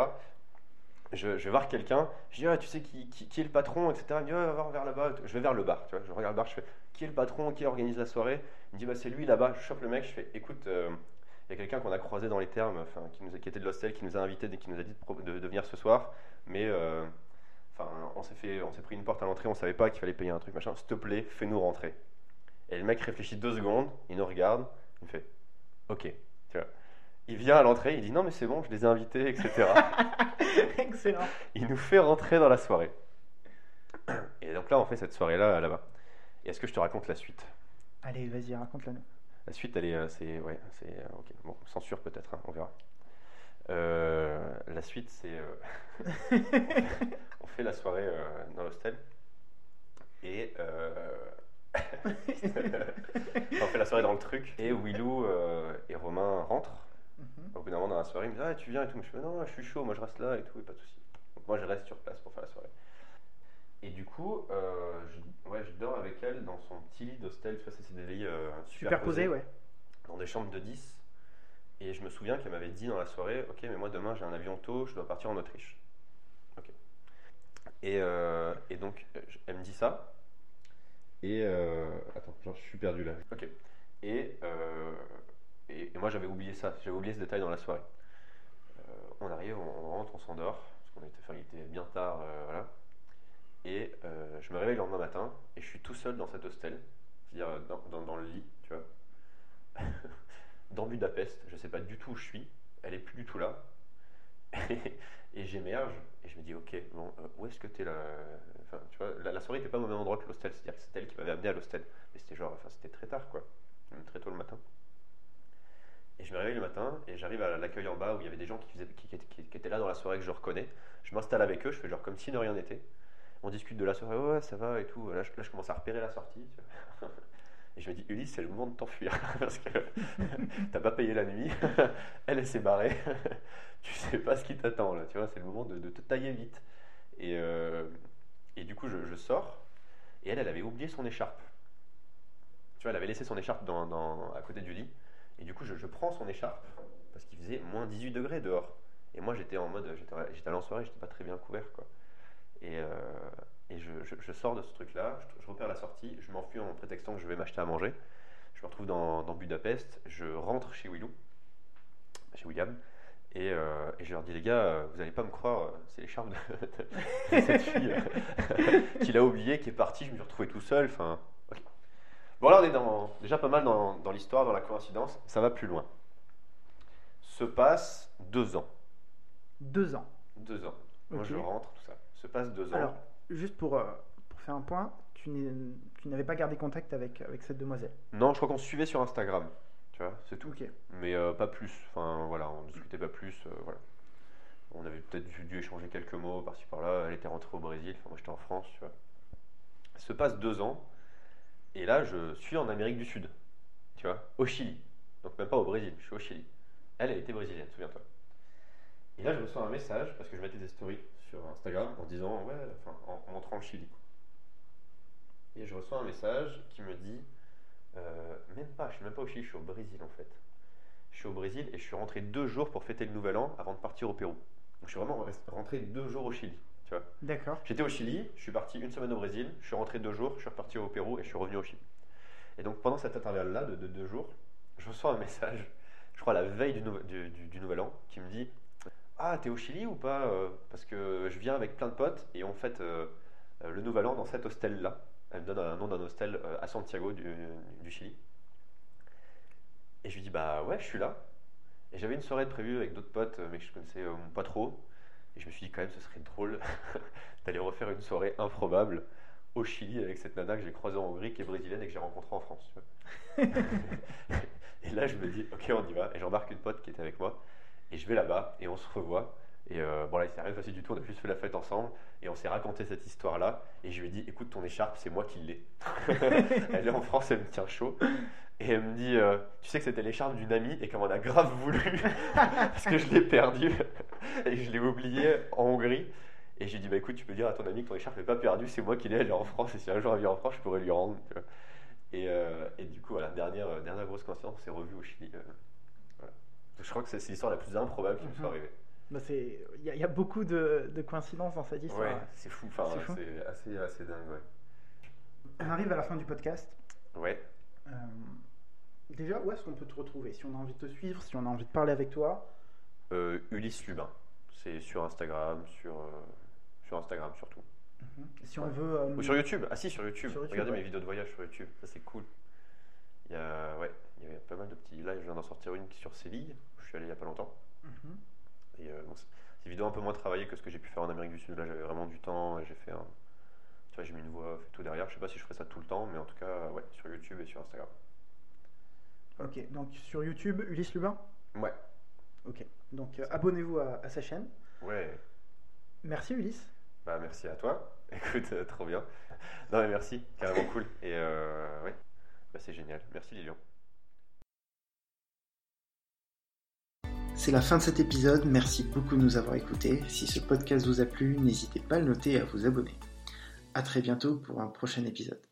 Je, je vais voir quelqu'un, je dis ah, tu sais qui, qui, qui est le patron, etc. Il me dit ah, va voir vers là-bas. Je vais vers le bar, tu vois. Je regarde le bar, je fais qui est le patron, qui organise la soirée? Il me dit bah c'est lui là-bas. Je chope le mec, je fais écoute, euh, il y a quelqu'un qu'on a croisé dans les termes, enfin qui, nous, a- qui était de l'hostel, qui nous a invités, qui nous a dit de, pro- de- de venir ce soir, mais euh, Enfin, on s'est fait, on s'est pris une porte à l'entrée, on savait pas qu'il fallait payer un truc, machin. S'il te plaît, fais-nous rentrer. Et le mec réfléchit deux secondes, il nous regarde, il me fait, ok, tu vois. Il vient à l'entrée, il dit non mais c'est bon, je les ai invités, etc. Excellent. il nous fait rentrer dans la soirée. Et donc là, on fait cette soirée-là là-bas. Et est-ce que je te raconte la suite? Allez, vas-y, raconte-la nous. La suite, elle est, euh, c'est, ouais, c'est, euh, ok, bon, censure peut-être, hein, on verra. Euh, la suite, c'est, on fait la soirée dans l'hostel et on fait la soirée dans le truc et Willou et Romain rentrent. Mhm. Au bout d'un moment dans la soirée, ils me disent ah tu viens et tout, je fais non, je suis chaud, moi je reste là et tout, et pas de souci. Donc moi je reste sur place pour faire la soirée. Et du coup, euh, je, ouais, je dors avec elle dans son petit lit d'hostel, tu vois, c'est des lits euh, Superposé, ouais. dans des chambres de 10. Et je me souviens qu'elle m'avait dit dans la soirée Ok, mais moi demain j'ai un avion tôt, je dois partir en Autriche. Ok. Et, euh, et donc, euh, elle me dit ça. Et. attends, genre, je suis perdu là. Ok. Et, et, et moi j'avais oublié ça, j'avais oublié ce détail dans la soirée. On arrive, on, on rentre, on s'endort, parce qu'on était, enfin, il était bien tard, voilà. Et euh, je me réveille le lendemain matin, et je suis tout seul dans cet hostel, c'est-à-dire euh, dans, le lit, tu vois. Dans Budapest, je sais pas du tout où je suis, elle est plus du tout là. et j'émerge et je me dis ok bon euh, où est-ce que t'es là? Enfin tu vois la, soirée n'était pas au même endroit que l'hostel. C'est-à-dire que c'était elle qui m'avait amené à l'hostel. Mais c'était genre enfin c'était très tard quoi. Même très tôt le matin. Et je me réveille le matin et j'arrive à l'accueil en bas où il y avait des gens qui étaient là dans la soirée que je reconnais. Je m'installe avec eux je fais genre comme si de rien n'était on discute de la soirée ouais ça va et tout là je, commence à repérer la sortie et je me dis Ulysse c'est le moment de t'enfuir parce que t'as pas payé la nuit, elle, elle s'est barrée, tu sais pas ce qui t'attend là, tu vois, c'est le moment de, te tailler vite. Et, euh, du coup, je, sors, et elle, elle avait oublié son écharpe. Tu vois, elle avait laissé son écharpe à côté du lit, et du coup, je, prends son écharpe, parce qu'il faisait moins 18 degrés dehors. Et moi, j'étais en mode, j'étais j'étais allé en soirée, j'étais pas très bien couvert, quoi. Et, euh, et je, je- je sors de ce truc-là, je, je repère la sortie, je m'enfuis en prétextant que je vais m'acheter à manger. Je me retrouve dans, dans Budapest, je rentre chez Willou, chez William, et, euh, et je leur dis les gars, euh, vous n'allez pas me croire, c'est l'écharpe de, de- de cette fille qu'il a oublié, qui est partie, je me suis retrouvé tout seul. Enfin. Bon là on est dans, déjà pas mal dans, dans l'histoire, dans la coïncidence, ça va plus loin. Se passe deux ans. Deux ans. Deux ans. Moi je rentre. Se passe deux ans. Alors, juste pour, euh, pour faire un point, tu n'avais pas gardé contact avec, avec cette demoiselle. Non, je crois qu'on se suivait sur Instagram. Tu vois, c'est tout. Ok. mais euh, pas plus. Enfin voilà, on discutait pas plus. euh, voilà. On avait peut-être dû, dû échanger quelques mots par-ci par-là. Elle était rentrée au Brésil, enfin, moi j'étais en France, tu vois. Se passe deux ans, et là je suis en Amérique du Sud, tu vois, au Chili. Donc même pas au Brésil, je suis au Chili. Elle, elle était brésilienne, souviens-toi. Et là je reçois un message parce que je mettais des stories sur Instagram en disant ouais, enfin en, en montrant le Chili. Et je reçois un message qui me dit euh, même pas, je suis même pas au Chili, je suis au Brésil en fait. Je suis au Brésil et je suis rentré deux jours pour fêter le nouvel an avant de partir au Pérou. Donc je suis vraiment rentré deux jours au Chili. Tu vois. D'accord. J'étais au Chili, je suis parti une semaine au Brésil, je suis rentré deux jours, je suis reparti au Pérou et je suis revenu au Chili. Et donc pendant cet intervalle-là de, de deux jours, je reçois un message, je crois la veille du, nou- du- du- du nouvel an, qui me dit Ah, t'es au Chili ou pas Euh, Parce que je viens avec plein de potes et on fête euh, euh, le nouvel an dans cet hostel-là. Elle me donne un nom d'un hostel à Santiago du, Chili. Et je lui dis Bah ouais, je suis là. Et j'avais une soirée prévue avec d'autres potes, mais que je connaissais pas trop. Et je me suis dit quand même ce serait drôle d'aller refaire une soirée improbable au Chili avec cette nana que j'ai croisée en Hongrie, qui est brésilienne et que j'ai rencontrée en France. et là je me dis ok on y va. Et j'embarque une pote qui était avec moi. Et je vais là-bas et on se revoit. Et euh, bon, là, il s'est rien passé du tout. On a juste fait la fête ensemble et on s'est raconté cette histoire-là. Et je lui ai dit Écoute, ton écharpe, c'est moi qui l'ai. elle est en France, elle me tient chaud. Et elle me dit euh, Tu sais que c'était l'écharpe d'une amie et qu'on en a grave voulu parce que je l'ai perdue et je l'ai oubliée en Hongrie. Et j'ai dit Bah écoute, tu peux dire à ton ami que ton écharpe n'est pas perdue, c'est moi qui l'ai, elle est en France. Et si un jour elle vient en France, je pourrais lui rendre. Et, euh, et du coup, voilà, dernière, euh, dernière grosse coïncidence, on s'est revus au Chili. Je crois que c'est l'histoire la plus improbable qui me soit Mhm. arrivée. Bah, c'est- Il y, a- il y a beaucoup de, de coïncidences dans cette histoire. Ouais, c'est fou, enfin, C'est ouais, fou. c'est assez, assez dingue, ouais. On arrive à la fin du podcast. Ouais, Euh, déjà, où est-ce qu'on peut te retrouver? Si on a envie de te suivre, si on a envie de parler avec toi? euh, Ulysse Lubin, c'est sur Instagram, sur, euh, sur Instagram surtout. Si on Ouais. veut. Ou sur YouTube, ah si, sur YouTube, Sur YouTube, regardez ouais. mes vidéos de voyage sur YouTube, ça c'est cool. Il y a, ouais, il y a pas mal de petits lives, je viens d'en sortir une sur Séville, où je suis allé il y a pas longtemps. mhm. Et euh, bon, c'est vidéos un peu moins travaillées que ce que j'ai pu faire en Amérique du Sud. Là, j'avais vraiment du temps et j'ai fait un. Tu vois, j'ai mis une voix et tout derrière. Je sais pas si je ferai ça tout le temps, mais en tout cas, ouais, sur YouTube et sur Instagram. Ok, donc sur YouTube, Ulysse Lubin? Ouais, Ok, donc euh, abonnez-vous à, à sa chaîne. ouais. Merci Ulysse. Bah, merci à toi. Écoute, euh, trop bien. Non, mais merci, carrément cool. Et ouais, bah, c'est génial. Merci Lilian. C'est la fin de cet épisode, merci beaucoup de nous avoir écoutés. Si ce podcast vous a plu, n'hésitez pas à le noter et à vous abonner. A très bientôt pour un prochain épisode.